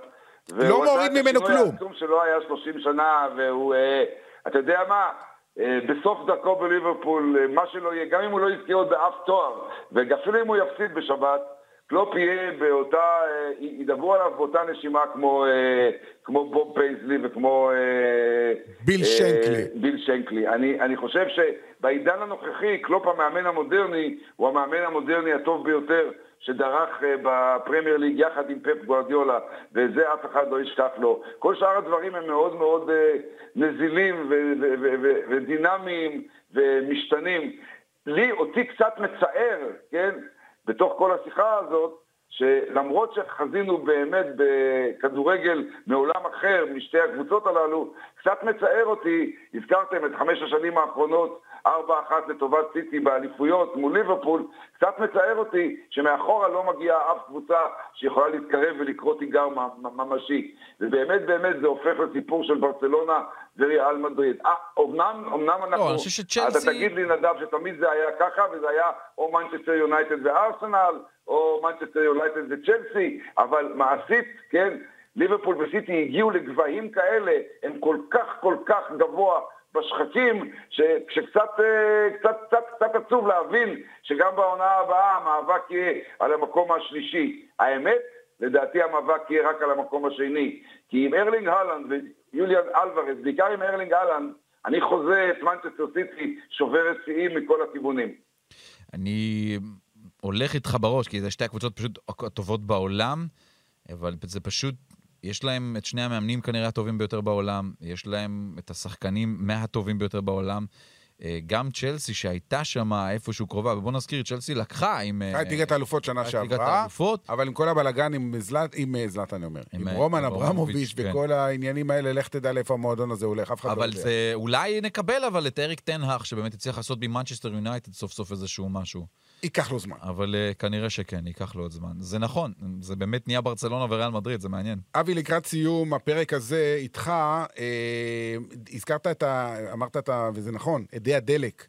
לא מוריד ממנו כלום. העצום שלו היה 30 שנה, והוא, אה, אתה יודע מה, בסוף דרכו בליברפול, אה, מה שלא יהיה, גם אם הוא לא יזכה עוד באף תואר, ואפילו אם הוא יפסיד בשבת, קלופ יהיה באותה, אה, ידברו עליו באותה נשימה כמו, אה, כמו בוב פייסלי וכמו... אה, ביל אה, שנקלי. ביל שנקלי. אני, אני חושב שבעידן הנוכחי, קלופ המאמן המודרני, הוא המאמן המודרני הטוב ביותר שדרך אה, בפרמייר ליג יחד עם פפ גוארדיולה, ואת זה אף אחד לא ישכח לו. כל שאר הדברים הם מאוד מאוד אה, נזילים ודינמיים ומשתנים. לי, אותי קצת מצער, כן, בתוך כל השיחה הזאת, שלמרות שחזינו באמת בכדורגל מעולם אחר משתי הקבוצות הללו, קצת מצער אותי, הזכרתם את חמש השנים האחרונות, ארבע אחת לטובת סיטי באליפויות מול ליברפול, קצת מצער אותי שמאחורה לא מגיעה אף קבוצה שיכולה להתקרב ולקרוא תיגר ממשי. ובאמת באמת זה הופך לסיפור של ברצלונה וריאל מדריד. אה, אמנם, אמנם אנחנו... לא, אני חושב שצ'לסי... אתה תגיד לי נדב שתמיד זה היה ככה, וזה היה או מנצ'סטר יונייטד וארסנל, או מנצ'סטר יונייטד וצ'לסי, אבל מעשית, כן, ליברפול וסיטי הגיעו לגבהים כאלה, הם כל כך כל כך גבוה בשחקים, שקצת אה, קצת, קצת, קצת עצוב להבין שגם בעונה הבאה המאבק יהיה על המקום השלישי. האמת, לדעתי המאבק יהיה רק על המקום השני. כי עם ארלינג הולאנד וחוליאן אלוורז, בעיקר עם ארלינג הולאנד, אני חוזה את מנצ'סטר סיטי שוברת שיאים מכל הכיוונים. אני הולך איתך בראש, כי זה שתי הקבוצות פשוט הטובות בעולם, אבל זה פשוט, יש להם את שני המאמנים כנראה הטובים ביותר בעולם, יש להם את השחקנים מהטובים ביותר בעולם. אה, גם צ'לסי שהייתה שם איפשהו קרובה, ובוא נזכיר, צ'לסי לקחה עם... לקחה את ליגת האלופות שנה ליגת שעברה, האלופות. אבל עם כל הבלאגן עם זלט, עם אה, זלטן, אני אומר, עם, עם אה, רומן אברמוביץ' כן. וכל העניינים האלה, לך תדע לאיפה המועדון הזה הולך, אף אחד לא אבל יודע. זה, אולי נקבל אבל את אריק תנהך, שבאמת הצליח לעשות ממנצ'סטר יונייטד סוף סוף איזשהו משהו. ייקח לו זמן. אבל uh, כנראה שכן, ייקח לו עוד זמן. זה נכון, זה באמת נהיה ברצלונה וריאל מדריד, זה מעניין. אבי, לקראת סיום הפרק הזה איתך, אה, הזכרת את ה... אמרת את ה... וזה נכון, אדי הדלק.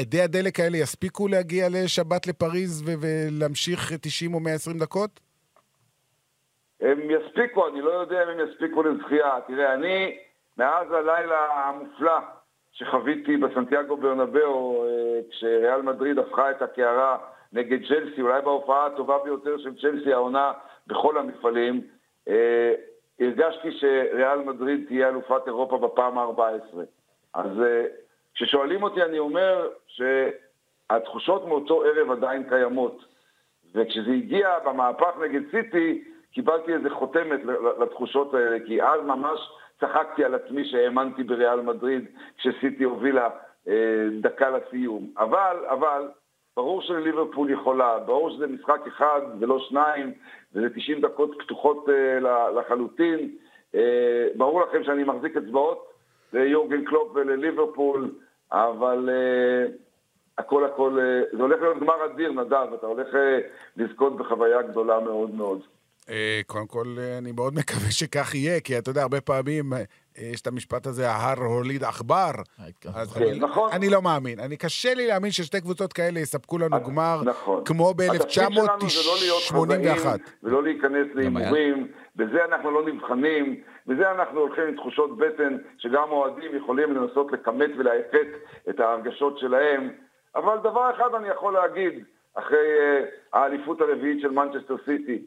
אדי הדלק האלה יספיקו להגיע לשבת לפריז ו- ולהמשיך 90 או 120 דקות? הם יספיקו, אני לא יודע אם הם יספיקו לזכייה. תראה, אני, מאז הלילה המופלא שחוויתי בסנטיאגו ברנבאו, אה, כשריאל מדריד הפכה את הקערה נגד צ'לסי, אולי בהופעה הטובה ביותר של צ'לסי העונה בכל המפעלים, אה, הרגשתי שריאל מדריד תהיה אלופת אירופה בפעם ה-14. אז אה, כששואלים אותי, אני אומר שהתחושות מאותו ערב עדיין קיימות. וכשזה הגיע במהפך נגד סיטי, קיבלתי איזה חותמת לתחושות האלה, כי אז ממש צחקתי על עצמי שהאמנתי בריאל מדריד כשסיטי הובילה אה, דקה לסיום. אבל, אבל, ברור שליברפול יכולה, ברור שזה משחק אחד ולא שניים, וזה 90 דקות פתוחות אה, לחלוטין. אה, ברור לכם שאני מחזיק אצבעות ליורגן קלופ ולליברפול, אבל אה, הכל הכל, אה, זה הולך להיות גמר אדיר, נדב, אתה הולך אה, לזכות בחוויה גדולה מאוד מאוד. אה, קודם כל, אה, אני מאוד [laughs] מקווה שכך יהיה, כי אתה יודע, הרבה פעמים אה, יש את המשפט הזה, ההר הוליד עכבר. אז אני, נכון. אני לא מאמין. אני קשה לי להאמין ששתי קבוצות כאלה יספקו לנו גמר נכון. כמו התפקיד שלנו זה לא להיות ב-1981. חזאים ולא להיכנס להימורים, בזה אנחנו לא נבחנים, בזה אנחנו הולכים עם תחושות בטן שגם אוהדים יכולים לנסות לכמת ולהפת את ההרגשות שלהם. אבל דבר אחד אני יכול להגיד, אחרי האליפות הרביעית של מנצ'סטר סיטי,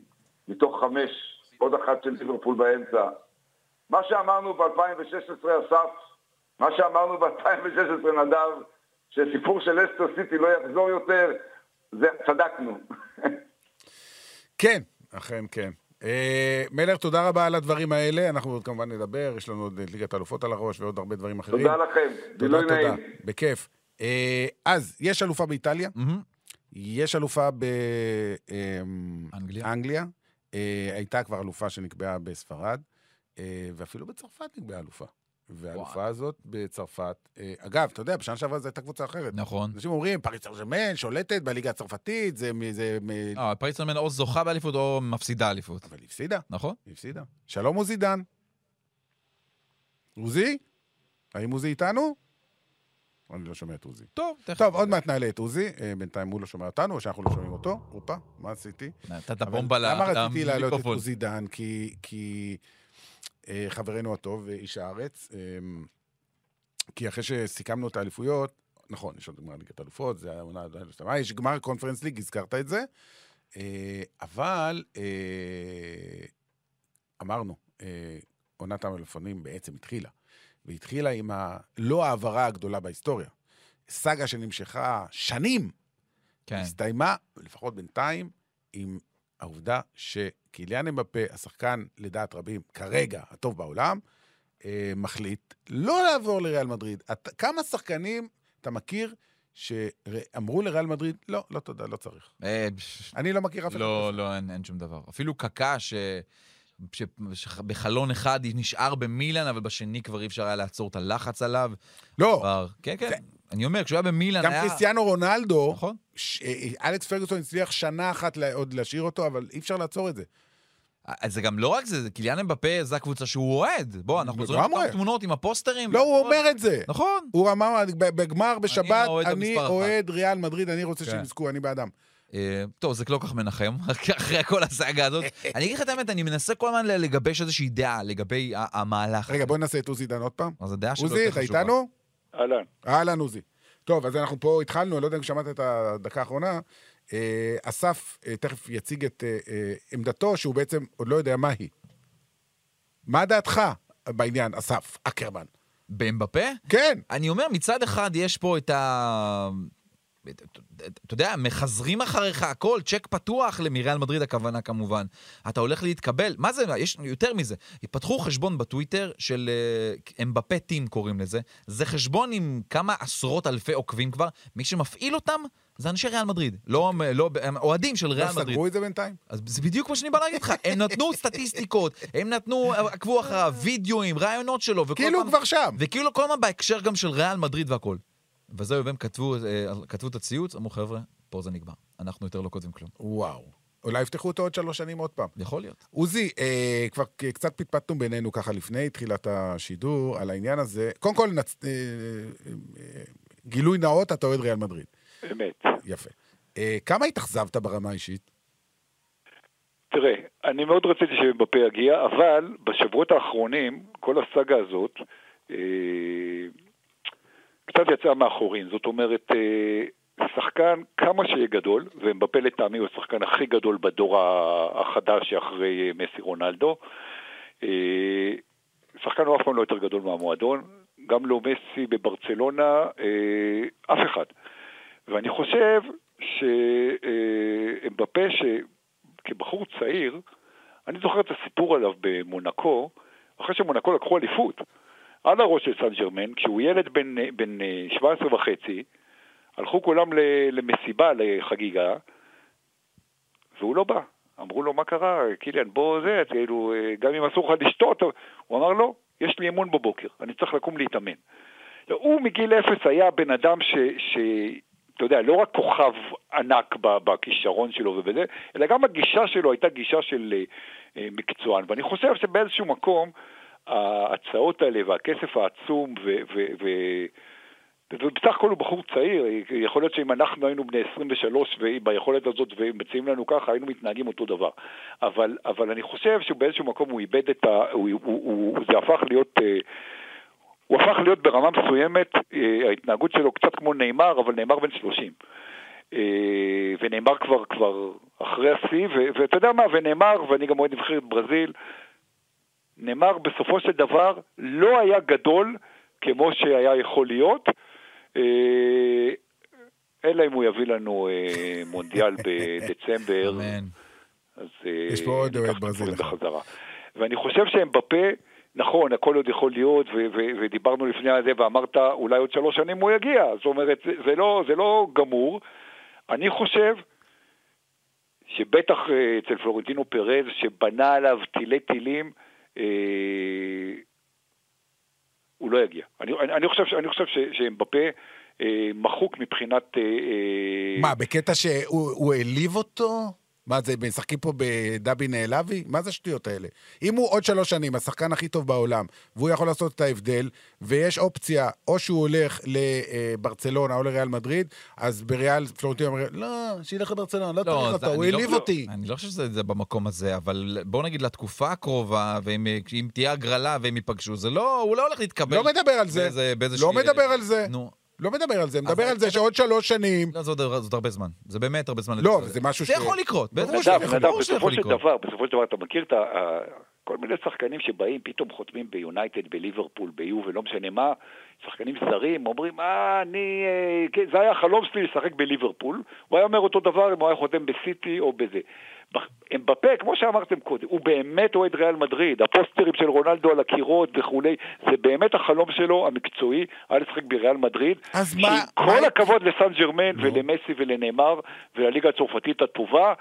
מתוך חמש, עוד אחת של ליברפול באמצע, מה שאמרנו ב-2016 אסף, מה שאמרנו ב-2016 נדב, שסיפור של אסטר סיטי לא יחזור יותר, זה צדקנו. כן, אכן כן. אה, מלר, תודה רבה על הדברים האלה. אנחנו עוד כמובן נדבר, יש לנו עוד את ליגת האלופות על הראש ועוד הרבה דברים אחרים. תודה לכם, תודה, תודה. בכיף. אה, אז, יש אלופה באיטליה, מהמם. יש אלופה אנגליה. באנגליה, אה, הייתה כבר אלופה שנקבעה בספרד, אה, ואפילו בצרפת נקבעה אלופה. והאלופה הזאת בצרפת, אה, אגב, אתה יודע, בשנה שעברה זו הייתה קבוצה אחרת. נכון. אנשים אומרים, פריס סן שולטת בליגה הצרפתית, זה... מ- זה מ- אה, פריס סן או זוכה באליפות או מפסידה אליפות. אבל היא הפסידה, נכון? היא הפסידה. שלום עוזי דן. עוזי? האם עוזי איתנו? אני לא שומע את עוזי. טוב, תכף. טוב, עוד מעט נעלה את עוזי. אה, בינתיים הוא לא שומע אותנו, או שאנחנו לא שומעים אותו. הופה, מה עשיתי? נתת בומבה למה רציתי להעלות את למיקרופון. עוזי דן? כי, אה, חברנו הטוב, אה, איש הארץ, כי אחרי שסיכמנו את האליפויות, נכון, יש עוד גמר ליגת אלופות, זה העונה עדיין לא הסתיימה, יש גמר קונפרנס ליג, הזכרת את זה, אבל אמרנו, עונת המלפפונים בעצם התחילה, והתחילה עם ה... לא ההעברה הגדולה בהיסטוריה. סאגה שנמשכה שנים, כן. הסתיימה, לפחות בינתיים, עם העובדה שקיליאן אמבפה, השחקן, לדעת רבים, כרגע הטוב בעולם, אה, מחליט לא לעבור לריאל מדריד. את, כמה שחקנים אתה מכיר שאמרו לריאל מדריד, לא, לא תודה, לא צריך. אה, אני לא מכיר אף אחד. לא. לא, אין, אין שום דבר. אפילו קקה, ש... שבחלון אחד נשאר במילאן, אבל בשני כבר אי אפשר היה לעצור את הלחץ עליו. לא, כבר... כן, כן. זה- אני אומר, כשהוא היה במילאן גם היה... קריסטיאנו רונלדו, נכון. ש- אה, אלכס פרגוסון הצליח שנה אחת לה- עוד להשאיר אותו, אבל אי אפשר לעצור את זה. אז זה גם לא רק זה, זה קיליאן אמבפה, זו הקבוצה שהוא אוהד. בוא, אנחנו זוכרים לגמרי. אותם תמונות עם הפוסטרים. לא, הוא והכל. אומר את זה. נכון. הוא אמר בגמר בשבת, אני המספר אחת." אוהד ריאל מדריד, אני רוצה כן. שהם יזכו, אני בעדם. אה, טוב, זה לא כל כך מנחם, [laughs] אחרי כל הסאגה הזאת. [laughs] אני אגיד לך את האמת, אני מנסה כל הזמן לגבש איזושהי דעה לגבי המהלך. רגע, בוא נעשה את עוזי דן עוד פעם. אז הדעה שלו עוזי, אתה. איתנו? אהלן. אהלן, עוזי. טוב, אז אנחנו פה התחלנו, אני לא יודע אם שמעת את הדקה האחרונה. אה, אסף אה, תכף יציג את עמדתו, שהוא בעצם עוד לא יודע מה היא. מה דעתך בעניין, אסף אקרמן? באמבפה? כן, אני אומר, מצד אחד יש פה את ה... את- את- את- אתה יודע, מחזרים אחריך הכל, צ'ק פתוח למיריאל מדריד הכוונה כמובן. אתה הולך להתקבל, מה זה, יש יותר מזה. פתחו חשבון בטוויטר של אה, אמבפה טים קוראים לזה. זה חשבון עם כמה עשרות אלפי עוקבים כבר. מי שמפעיל אותם זה אנשי ריאל מדריד. לא, לא, הם אוהדים של לא ריאל מדריד. סגרו את זה בינתיים? אז זה בדיוק מה שאני בא להגיד לך, הם נתנו סטטיסטיקות, הם נתנו, עקבו אחריו, וידאוים, רעיונות שלו, כאילו הוא. כבר שם. וכאילו כל הזמן בהקשר גם של ריאל מדריד והכל. וזהו, והם כתבו, אה, כתבו את הציוץ, אמרו, חבר'ה, פה זה נגמר. אנחנו יותר לא כותבים כלום. וואו. אולי יפתחו אותו עוד שלוש שנים עוד פעם. יכול להיות. עוזי, אה, כבר קצת פטפטנו בינינו ככה לפני תחילת השידור על העניין הזה. קודם כל, נצ... אה, אה, גילוי נאות, אתה אוהד ריאל מדריד. אמת. יפה. אה, כמה התאכזבת ברמה האישית? תראה, אני מאוד רציתי שבפה יגיע, אבל בשבועות האחרונים, כל הסאגה הזאת אה, קצת יצאה מאחורים. זאת אומרת, אה, שחקן כמה שיהיה גדול, ומבפה לטעמי הוא השחקן הכי גדול בדור החדש שאחרי אה, מסי רונלדו, אה, שחקן הוא אף פעם לא יותר גדול מהמועדון, גם לא מסי בברצלונה, אף אחד. ואני חושב שאמבפה, שכבחור צעיר, אני זוכר את הסיפור עליו במונקו, אחרי שמונקו לקחו אליפות, על הראש של סן ג'רמן, כשהוא ילד בן, בן אה, 17 וחצי, הלכו כולם למסיבה, לחגיגה, והוא לא בא. אמרו לו, מה קרה, קיליאן, בוא זה, כאילו, אה, גם אם אסור לך לשתות, הוא אמר, לא, יש לי אמון בבוקר, אני צריך לקום להתאמן. הוא מגיל אפס היה בן אדם ש... ש... אתה יודע, לא רק כוכב ענק בכישרון שלו ובזה, אלא גם הגישה שלו הייתה גישה של אה, אה, מקצוען. ואני חושב שבאיזשהו מקום, ההצעות האלה והכסף העצום, ו... ו, ו ובסך הכל הוא בחור צעיר, יכול להיות שאם אנחנו היינו בני 23 וביכולת הזאת ומציעים לנו ככה, היינו מתנהגים אותו דבר. אבל, אבל אני חושב שבאיזשהו מקום הוא איבד את ה... הוא, הוא, הוא, זה הפך להיות... אה, הוא הפך להיות ברמה מסוימת, אה, ההתנהגות שלו קצת כמו נאמר, אבל נאמר בן 30. אה, ונאמר כבר, כבר אחרי השיא, ואתה יודע מה, ונאמר, ואני גם אוהד נבחרת ברזיל, נאמר בסופו של דבר לא היה גדול כמו שהיה יכול להיות, אה, אלא אם הוא יביא לנו אה, מונדיאל בדצמבר. אמן. אז אה, יש פה עוד אוהד ברזיל. ואני חושב שהם בפה, נכון, הכל עוד יכול להיות, ודיברנו לפני הזה ואמרת, אולי עוד שלוש שנים הוא יגיע, זאת אומרת, זה, זה, לא, זה לא גמור. אני חושב שבטח אצל פלורנטינו פרז, שבנה עליו תילי תילים, הוא לא יגיע. אני, אני, אני חושב, אני חושב ש- שהם בפה אה, מחוק מבחינת... אה, אה, מה, בקטע שהוא הוא העליב אותו? מה זה, משחקים פה בדבי נעלבי? מה זה השטויות האלה? אם הוא עוד שלוש שנים השחקן הכי טוב בעולם, והוא יכול לעשות את ההבדל, ויש אופציה, או שהוא הולך לברצלונה או לריאל מדריד, אז בריאל פלורנטינו אומר, לא, שילך לברצלונה, לא צריך זה- אותו, הוא לא- העליב לא- אותי. אני לא חושב שזה זה במקום הזה, אבל בוא נגיד לתקופה הקרובה, ואם אם תהיה הגרלה והם ייפגשו, זה לא, הוא לא הולך להתקבל. לא מדבר על זה. באיזה- באיזושהי- לא מדבר על זה. נו, לא מדבר על זה, מדבר על זה שעוד שלוש שנים... לא, עוד הרבה זמן. זה באמת הרבה זמן. לא. זה משהו ש... זה יכול לקרות, ברור בסופו של. דבר, בסופו של דבר, אתה מכיר את ה... כל מיני שחקנים שבאים, פתאום חותמים ביונייטד, בליברפול, ביובל, לא משנה מה, שחקנים זרים, אומרים, אה, אני... אה, כן, זה היה החלום שלי לשחק בליברפול. הוא היה אומר אותו דבר אם הוא היה חותם בסיטי או בזה. אמבפה, כמו שאמרתם קודם, הוא באמת אוהד ריאל מדריד, הפוסטרים של רונלדו על הקירות וכולי, זה באמת החלום שלו המקצועי, היה לשחק בריאל מדריד. אז מה- שעם מה- כל הכבוד לסן ג'רמן ולמסי ולנאמר ולליגה הצרפתית הטובה,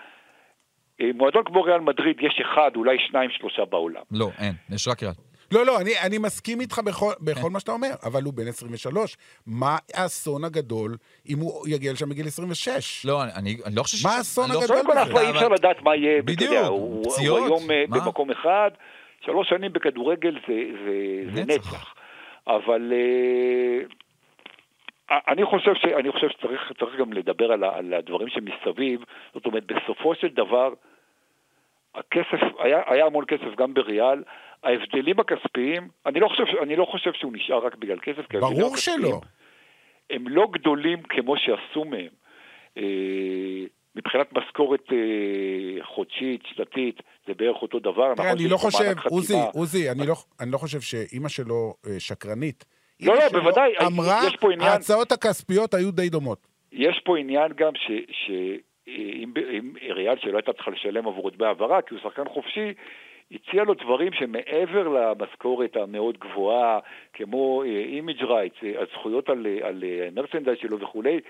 אה, מועדון כמו ריאל מדריד יש אחד, אולי שניים, שלושה בעולם. לא, אין, יש רק ריאל. לא, לא, אני, אני מסכים איתך בכל, בכל מה שאתה אומר, אבל הוא בן 23. מה האסון הגדול אם הוא יגיע לשם בגיל 26? לא, אני- אני אני לא חושב ש... מה האסון לא הגדול קודם כל? אף פעם אי אפשר לדעת מה יהיה, בדיוק, יודע, הוא היום אה, מה? במקום אחד, שלוש שנים בכדורגל זה, זה, זה נצח. נצח. אבל אה, אני חושב, ש, אני חושב שצריך צריך גם לדבר על, על הדברים שמסביב, זאת אומרת, בסופו של דבר, הכסף, היה, היה המון כסף גם בריאל, ההבדלים הכספיים, אני לא חושב, אני לא חושב שהוא נשאר רק בגלל כסף, כי ברור שלא. הם לא גדולים כמו שעשו מהם. אה, מבחינת משכורת אה, חודשית, שנתית, זה בערך אותו דבר. תראה, נכון אני לא חושב, עוזי. עוזי, אני לא, אני לא חושב שאימא שלו אה, שקרנית. לא, לא, בוודאי, אמרה, ההצעות הכספיות היו די דומות. יש פה עניין גם ש... ש אם, אם ריאל שלא הייתה צריכה לשלם עבור דמי העברה, כי הוא שחקן חופשי, הציע לו דברים שמעבר למשכורת המאוד גבוהה, כמו אימיג' רייטס, הזכויות על, על מרצ'נדייז שלו וכולי,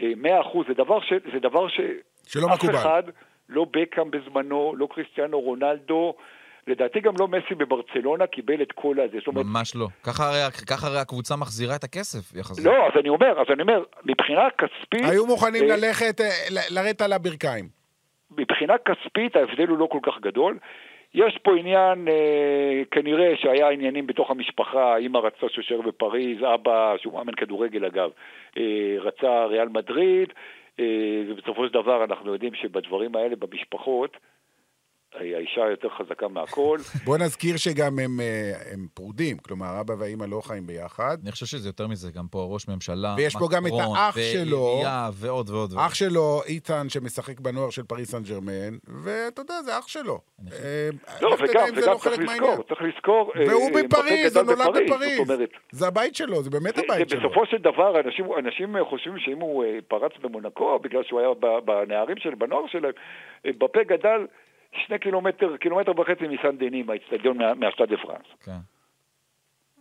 אה, 100% זה דבר, ש, זה דבר ש... שלא מקובל. אחד, לא בקאם בזמנו, לא קריסטיאנו רונלדו, לדעתי גם לא מסי בברצלונה קיבל את כל הזה. זאת אומרת, ממש לא. ככה הרי- ככה הרי הקבוצה מחזירה את הכסף יחסית. לא, אז אני אומר, אז אני אומר, מבחינה כספית... היו מוכנים אה, ללכת, אה, לרדת על הברכיים. מבחינה כספית ההבדל הוא לא כל כך גדול. יש פה עניין, אה, כנראה שהיה עניינים בתוך המשפחה, אמא רצה שהוא יישאר בפריז, אבא, שהוא מאמן כדורגל אגב, אה, רצה ריאל מדריד, אה, ובסופו של דבר אנחנו יודעים שבדברים האלה, במשפחות, האישה יותר חזקה מהכל. [laughs] בוא נזכיר שגם הם, אה, הם פרודים, כלומר, אבא והאימא לא חיים ביחד. אני חושב שזה יותר מזה, גם פה ראש ממשלה, ויש פה גם את האח שלו. ועוד ועוד ועוד. אח שלו, איתן, שמשחק בנוער של פריס סן ג'רמן, ואתה יודע, זה אח שלו. אה, לא, וגם, וגם לא צריך. לזכור, צריך לזכור... אה, והוא בפריז, הוא נולד בפריז. זה הבית שלו, זה באמת הבית שלו. בסופו של דבר, אנשים, אנשים חושבים שאם הוא פרץ במונקו, בגלל שהוא היה בנערים שלהם, בנוער שלהם, בפה גדל שני קילומטר, קילומטר וחצי מסן דני, מהאיצטדיון מה- מהשטאד דה פרנס. כן.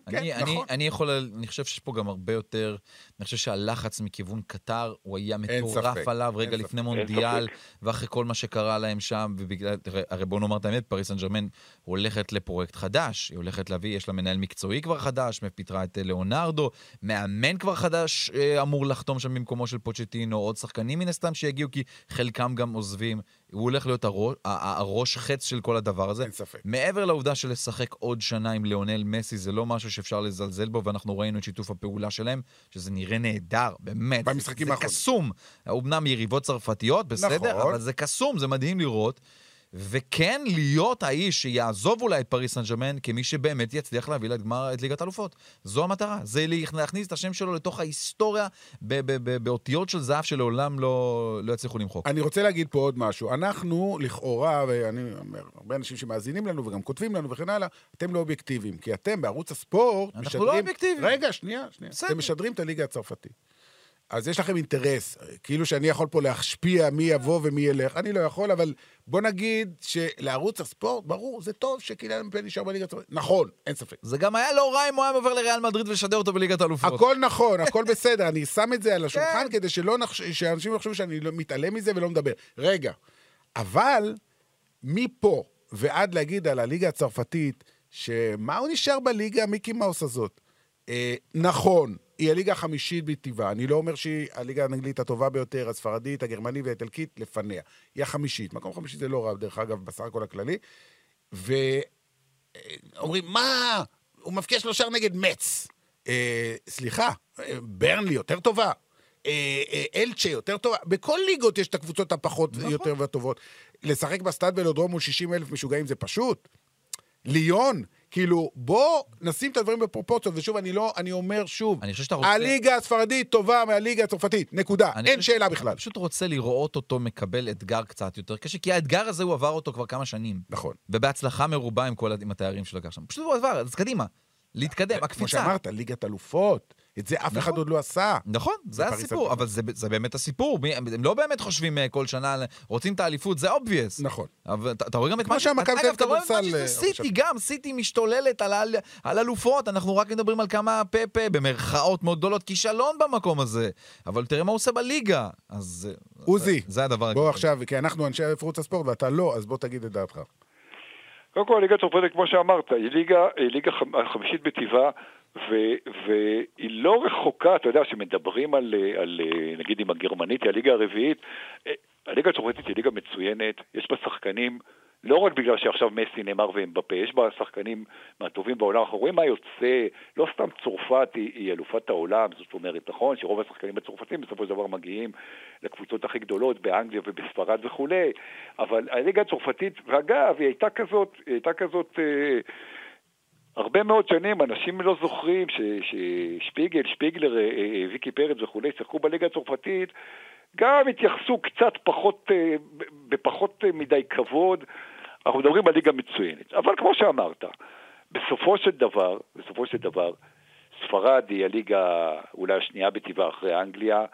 כן, אני, נכון. אני, אני יכול, אני חושב שיש פה גם הרבה יותר, אני חושב שהלחץ מכיוון קטר, הוא היה מטורף ספק, עליו רגע ספק. לפני אין מונדיאל, ספק. ואחרי כל מה שקרה להם שם, ובגלל, הרי- הרי בואו נאמר את האמת, פריס סן ג'רמן הולכת לפרויקט חדש, היא הולכת להביא, יש לה מנהל מקצועי כבר חדש, פיטרה את אה, ליאונרדו, מאמן כבר חדש אה, אמור לחתום שם במקומו של פוצ'טינו, עוד שחקנים מן הסתם שיגיעו, כי חלקם גם עוזבים, הוא הולך להיות הראש, הראש חץ של כל הדבר הזה. אין ספק. מעבר לעובדה של לשחק עוד שנה עם ליאונל מסי, זה לא משהו שאפשר לזלזל בו, ואנחנו ראינו את שיתוף הפעולה שלהם, שזה נראה נהדר, באמת. במשחקים זה האחרונים. קסום. אומנם יריבות צרפתיות, בסדר, נכון. אבל זה קסום, זה מדהים לראות. וכן להיות האיש שיעזוב אולי את פריס סן ג'רמן כמי שבאמת יצליח להביא לה גמר את ליגת האלופות. זו המטרה, זה להכניס את השם שלו לתוך ההיסטוריה באותיות של זהב שלעולם לא, לא יצליחו למחוק. אני רוצה להגיד פה עוד משהו. אנחנו, לכאורה, ואני אומר, הרבה אנשים שמאזינים לנו וגם כותבים לנו וכן הלאה, אתם לא אובייקטיביים. כי אתם בערוץ הספורט אנחנו משדרים... לא אובייקטיביים. רגע, שנייה, שנייה. בסדר. אתם משדרים את הליגה הצרפתית. אז יש לכם אינטרס, כאילו שאני יכול פה להשפיע מי יבוא ומי ילך. אני לא יכול, אבל בוא נגיד שלערוץ הספורט, ברור, זה טוב שקיליאן אמפה נשאר בליגה הצרפתית. נכון, אין ספק. זה גם היה לא רע אם הוא היה עובר לריאל מדריד ולשדר אותו בליגת האלופות. הכל נכון, הכל בסדר, אני שם את זה על השולחן כן. כדי שלא נחש... שאנשים יחשבו שאני לא מתעלם מזה ולא מדבר. רגע, אבל מפה ועד להגיד על הליגה הצרפתית, שמה הוא נשאר בליגה המיקי מאוס הזאת? אה, נכון, היא הליגה החמישית בטיבה. אני לא אומר שהיא הליגה האנגלית הטובה ביותר, הספרדית, הגרמנית והאיטלקית לפניה. היא החמישית. מקום חמישי זה לא רע, דרך אגב, בסך הכל הכללי. ואומרים, מה? הוא מבקיע שלושה נגד מצ. אה, סליחה, אה, ברנלי יותר טובה. אה, אה, אלצ'ה יותר טובה. בכל ליגות יש את הקבוצות הפחות נכון. יותר והטובות. לשחק בסטאד ולודרום מול 60 אלף משוגעים זה פשוט. ליון, כאילו, בוא נשים את הדברים בפרופורציות, ושוב, אני לא, אני אומר שוב, אני חושב שאתה רוצה... הליגה הספרדית טובה מהליגה הצרפתית, נקודה, אין שאלה בכלל. אני פשוט רוצה לראות אותו מקבל אתגר קצת יותר קשה, כי האתגר הזה הוא עבר אותו כבר כמה שנים. נכון. ובהצלחה מרובה עם כל עם התארים שהוא לקח שם. פשוט הוא עבר, אז קדימה. להתקדם, כמו הקפיצה. שאמרת, ליגת אלופות, את זה אף אחד נכון. עוד לא עשה. נכון, זה הסיפור, אבל זה, זה באמת הסיפור. מי- הם לא באמת חושבים אה, כל שנה, רוצים את האליפות, זה obvious. נכון. אבל אתה, אתה רואה גם את מה שהמכבי תל אגב, אתה רואה את כדורסל, מה שזה סיטי. גם, סיטי משתוללת על, על, על אלופות, אנחנו רק מדברים על כמה פפה, במרכאות מאוד גדולות, כישלון במקום הזה. אבל תראה מה הוא עושה בליגה. אז... אה, עוזי, זה הדבר בוא. עכשיו, כי אנחנו אנשי ערוץ הספורט ואתה לא, אז בוא תגיד את דעתך. קודם כל, הליגה הצרפתית, כמו שאמרת, היא ליגה, היא ליגה חמ- החמישית בטבעה, ו- והיא לא רחוקה, אתה יודע, שמדברים על, אה, על, אה, נגיד עם הגרמנית, היא הליגה הרביעית, אה, הליגה הצרפתית היא ליגה מצוינת, יש בה שחקנים, לא רק בגלל שעכשיו מסי, נאמר ואמבפה, יש בה שחקנים מהטובים בעולם, אנחנו רואים מה יוצא, לא סתם צרפת היא, היא אלופת העולם, זאת אומרת, נכון, שרוב השחקנים הצרפתים בסופו של דבר מגיעים לקבוצות הכי גדולות באנגליה ובספרד וכולי, אבל הליגה הצרפתית, ואגב, היא הייתה כזאת, היא הייתה כזאת... אה, הרבה מאוד שנים אנשים לא זוכרים ששפיגל, שפיגלר, אה, אה, ויקי פרץ וכולי, שיחקו בליגה הצרפתית, גם התייחסו קצת פחות, אה, בפחות אה, מדי כבוד. אנחנו מדברים על ליגה מצוינת. אבל כמו שאמרת, בסופו של דבר, בסופו של דבר, ספרד היא הליגה אולי השנייה בטבעה אחרי אנגליה.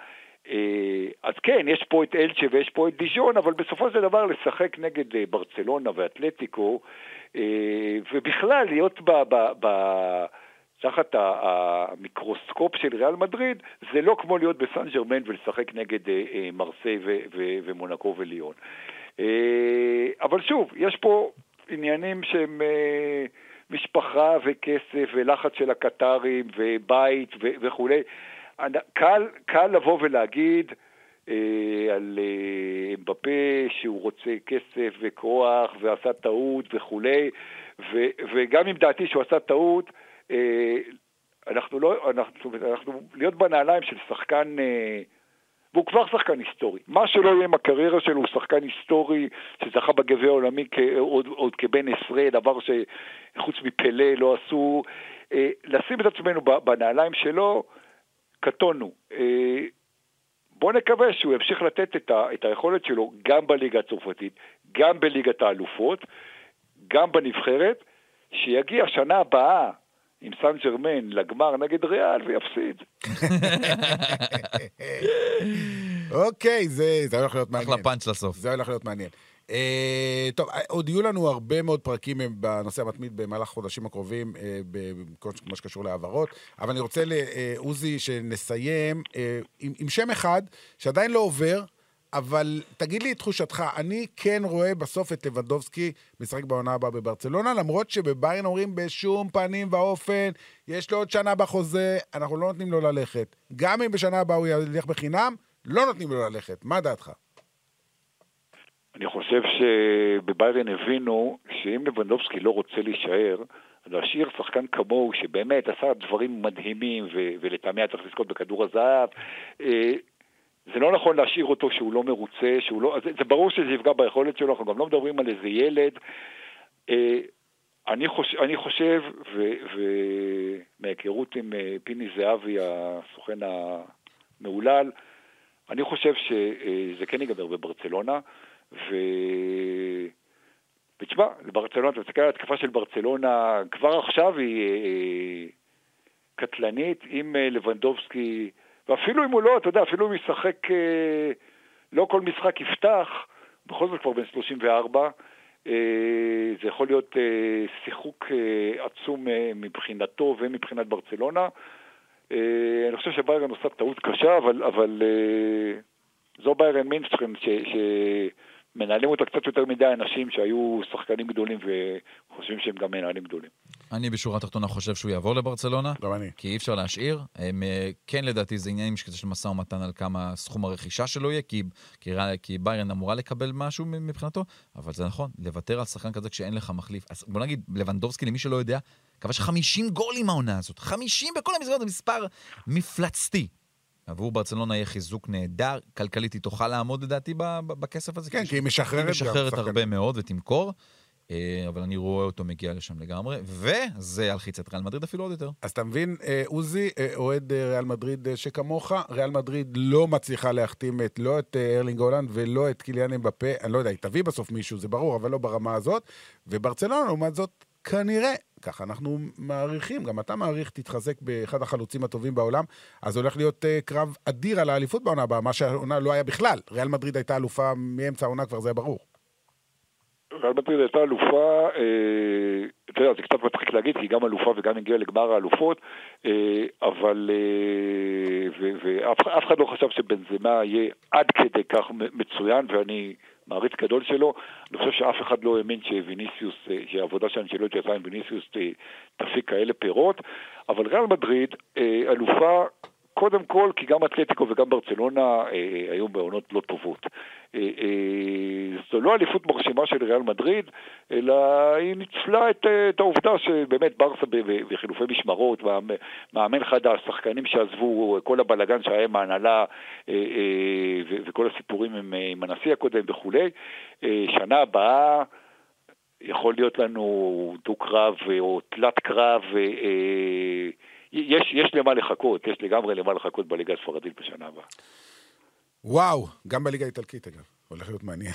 אה, אז כן, יש פה את אלצ'ה ויש פה את דיז'ון, אבל בסופו של דבר לשחק נגד אה, ברצלונה ואתלטיקו, אה, ובכלל להיות ב... ב, ב תחת המיקרוסקופ של ריאל מדריד, זה לא כמו להיות בסן ג'רמן ולשחק נגד אה, אה, מרסיי ומונקו וליון. אה, אבל שוב, יש פה עניינים שהם אה, משפחה וכסף ולחץ של הקטרים ובית וכולי. קל, קל לבוא ולהגיד אה, על אה, אמבפה שהוא רוצה כסף וכוח ועשה טעות וכולי, ו- וגם עם דעתי שהוא עשה טעות, אה, אנחנו לא, אנחנו, אנחנו להיות בנעליים של שחקן, אה, והוא כבר שחקן היסטורי. מה שלא יהיה עם הקריירה שלו, הוא שחקן היסטורי שזכה בגביע העולמי עוד, עוד כבן עשרה, דבר שחוץ מפלא לא עשו. אה, לשים את עצמנו בנעליים שלו, קטונו. בואו נקווה שהוא ימשיך לתת את, ה, את היכולת שלו גם בליגה הצרפתית, גם בליגת האלופות, גם בנבחרת, שיגיע שנה הבאה עם סן ג'רמן לגמר נגד ריאל ויפסיד. [laughs] אוקיי, זה זה הולך להיות מעניין. אחלה פאנץ' לסוף. זה הולך להיות מעניין. אה, טוב, אה, עוד יהיו לנו הרבה מאוד פרקים אה, בנושא המתמיד במהלך החודשים הקרובים, אה, בכל מה שקשור להעברות, אבל אני רוצה לעוזי שנסיים עם, עם שם אחד שעדיין לא עובר, אבל תגיד לי את תחושתך, אני כן רואה בסוף את לבנדובסקי משחק בעונה הבאה בברצלונה, למרות שבביירן אומרים בשום פנים ואופן, יש לו עוד שנה בחוזה, אנחנו לא נותנים לו ללכת. גם אם בשנה הבאה הוא ילך בחינם, לא נותנים לו ללכת. מה דעתך? אני חושב שבביירן הבינו שאם לבנדובסקי לא רוצה להישאר, להשאיר שחקן כמוהו שבאמת עשה דברים מדהימים ו- ולטעמי היה צריך לזכות בכדור הזהב, אה, זה לא נכון להשאיר אותו שהוא לא מרוצה, שהוא לא... זה, זה ברור שזה יפגע ביכולת שלו, אנחנו גם לא מדברים על איזה ילד. אה, אני, חוש, אני חושב, ומהיכרות עם אה, פיני זהבי, הסוכן המהולל, אני חושב שזה כן ייגמר בברצלונה, ו... ותשמע, לברצלונה, אתה מסתכל על התקפה של ברצלונה, כבר עכשיו היא אה, קטלנית, עם אה, לבנדובסקי, ואפילו אם הוא לא, אתה יודע, אפילו אם ישחק, אה, לא כל משחק יפתח, בכל זאת כבר בן 34, אה, זה יכול להיות שיחוק עצום מבחינתו ומבחינת ברצלונה. אני חושב שביירן עושה טעות קשה, אבל, אבל זו ביירן מינסטרם ש, שמנהלים אותה קצת יותר מדי אנשים שהיו שחקנים גדולים וחושבים שהם גם מנהלים גדולים. אני בשורה התחתונה חושב שהוא יעבור לברצלונה, גם אני. כי אי אפשר להשאיר. הם, אה, כן, לדעתי, זה עניינים של משא ומתן על כמה סכום הרכישה שלו יהיה, כי, כי, כי ביירן אמורה לקבל משהו מבחינתו, אבל זה נכון, לוותר על שחקן כזה כשאין לך מחליף. אז בוא נגיד, לבנדובסקי, למי שלא יודע, כבש 50 גולים העונה הזאת. 50 בכל המסגרות, זה מספר מפלצתי. עבור ברצלונה יהיה חיזוק נהדר, כלכלית היא תוכל לעמוד לדעתי בכסף הזה. כן, כי היא משחררת היא משחררת. הרבה מאוד ותמכור. אה, אבל אני רואה אותו מגיע לשם לגמרי, וזה ילחיץ את ריאל מדריד אפילו עוד יותר. אז אתה מבין, אה, עוזי, אה, אוהד ריאל מדריד שכמוך, ריאל מדריד לא מצליחה להחתים את, לא את ארלינג הולנד ולא את קיליאן אמבפה, אני לא יודע, היא תביא בסוף מישהו, זה ברור, אבל לא ברמה הזאת. וברצלונה, לעומת זאת, כנראה, ככה אנחנו מעריכים, גם אתה מעריך, תתחזק באחד החלוצים הטובים בעולם, אז הולך להיות אה, קרב אדיר על האליפות בעונה הבאה, מה שהעונה לא היה בכלל. ריאל מדריד הייתה אלופה מאמצע העונה, כבר זה היה ברור. ריאל מדריד הייתה אלופה, אה, אתה יודע, זה קצת מצחיק להגיד, כי היא גם אלופה וגם הגיעה לגמר האלופות, אה, אבל, ואף אף אחד לא חשב שבנזמה יהיה עד כדי כך מצוין, ואני מעריץ גדול שלו. אני חושב שאף אחד לא האמין שוויניסיוס, אה, שהעבודה של אנשלוטי עשה עם ויניסיוס אה, תפיק כאלה פירות, אבל ריאל מדריד אה, אלופה קודם כל, כי גם אתלטיקו וגם ברצלונה אה, היו בעונות לא טובות. אה, אה, זו לא אליפות מרשימה של ריאל מדריד, אלא היא ניצלה את, אה, את העובדה שבאמת ברסה בחילופי משמרות, מאמן חדש, שחקנים שעזבו, כל הבלגן שהיה עם ההנהלה אה, אה, וכל הסיפורים עם, אה, עם הנשיא הקודם וכולי. אה, שנה הבאה... יכול להיות לנו דו-קרב אה, או תלת קרב, אה, אה, יש, יש למה לחכות, יש לגמרי למה לחכות בליגה הספרדית בשנה הבאה. וואו, גם בליגה האיטלקית אגב, הולך להיות מעניין.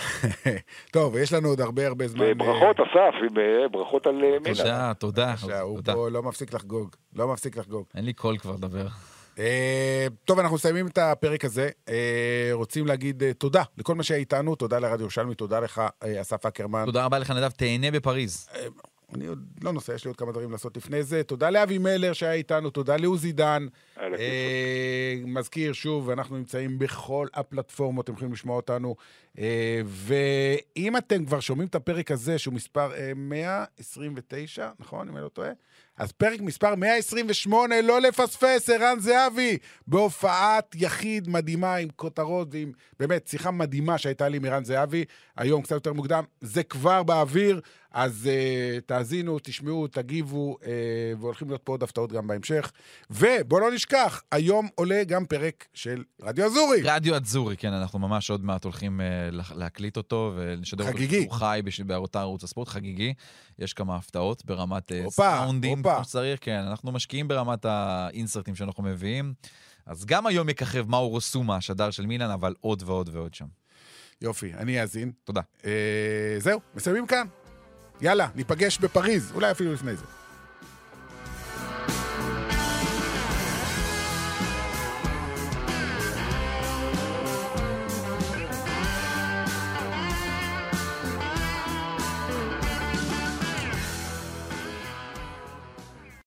[laughs] טוב, יש לנו עוד הרבה הרבה זמן. וברכות, אסף, עם, אה, ברכות על אה, מילה. תודה, תודה. בבקשה, הוא תודה. פה לא מפסיק לחגוג, לא מפסיק לחגוג. אין לי קול כבר לדבר. אה, טוב, אנחנו מסיימים את הפרק הזה. אה, רוצים להגיד אה, תודה לכל מה שהיה איתנו, תודה לרדיו ירושלמי, תודה לך, אה, אסף אקרמן. תודה רבה לך, נדב, תהנה בפריז. אני עוד לא נוסע, יש לי עוד כמה דברים לעשות לפני זה. תודה לאבי מלר שהיה איתנו, תודה לעוזי דן. אה, מזכיר שוב, אנחנו נמצאים בכל הפלטפורמות, אתם יכולים לשמוע אותנו. אה, ואם אתם כבר שומעים את הפרק הזה, שהוא מספר אה, 129, נכון? אם אני לא טועה? אז פרק מספר 128, לא לפספס, ערן זהבי, בהופעת יחיד מדהימה עם כותרות ועם באמת שיחה מדהימה שהייתה לי עם ערן זהבי, היום קצת יותר מוקדם, זה כבר באוויר, אז uh, תאזינו, תשמעו, תגיבו, uh, והולכים להיות פה עוד הפתעות גם בהמשך. ובואו לא נשכח, היום עולה גם פרק של רדיו אזורי. רדיו אדזורי, כן, אנחנו ממש עוד מעט הולכים לה- להקליט אותו ולשדר אותו חגיגי. שהוא חי בש- באותה ערוץ הספורט, חגיגי. יש כמה הפתעות ברמת הופה, סאונדים. כמו שצריך, כן, אנחנו משקיעים ברמת האינסרטים שאנחנו מביאים. אז גם היום יככב מאורו רוסומה, השדר של מילאן, אבל עוד ועוד ועוד שם. יופי, אני אאזין. תודה. Uh, זהו, מסיימים כאן. יאללה, ניפגש בפריז, אולי אפילו לפני זה.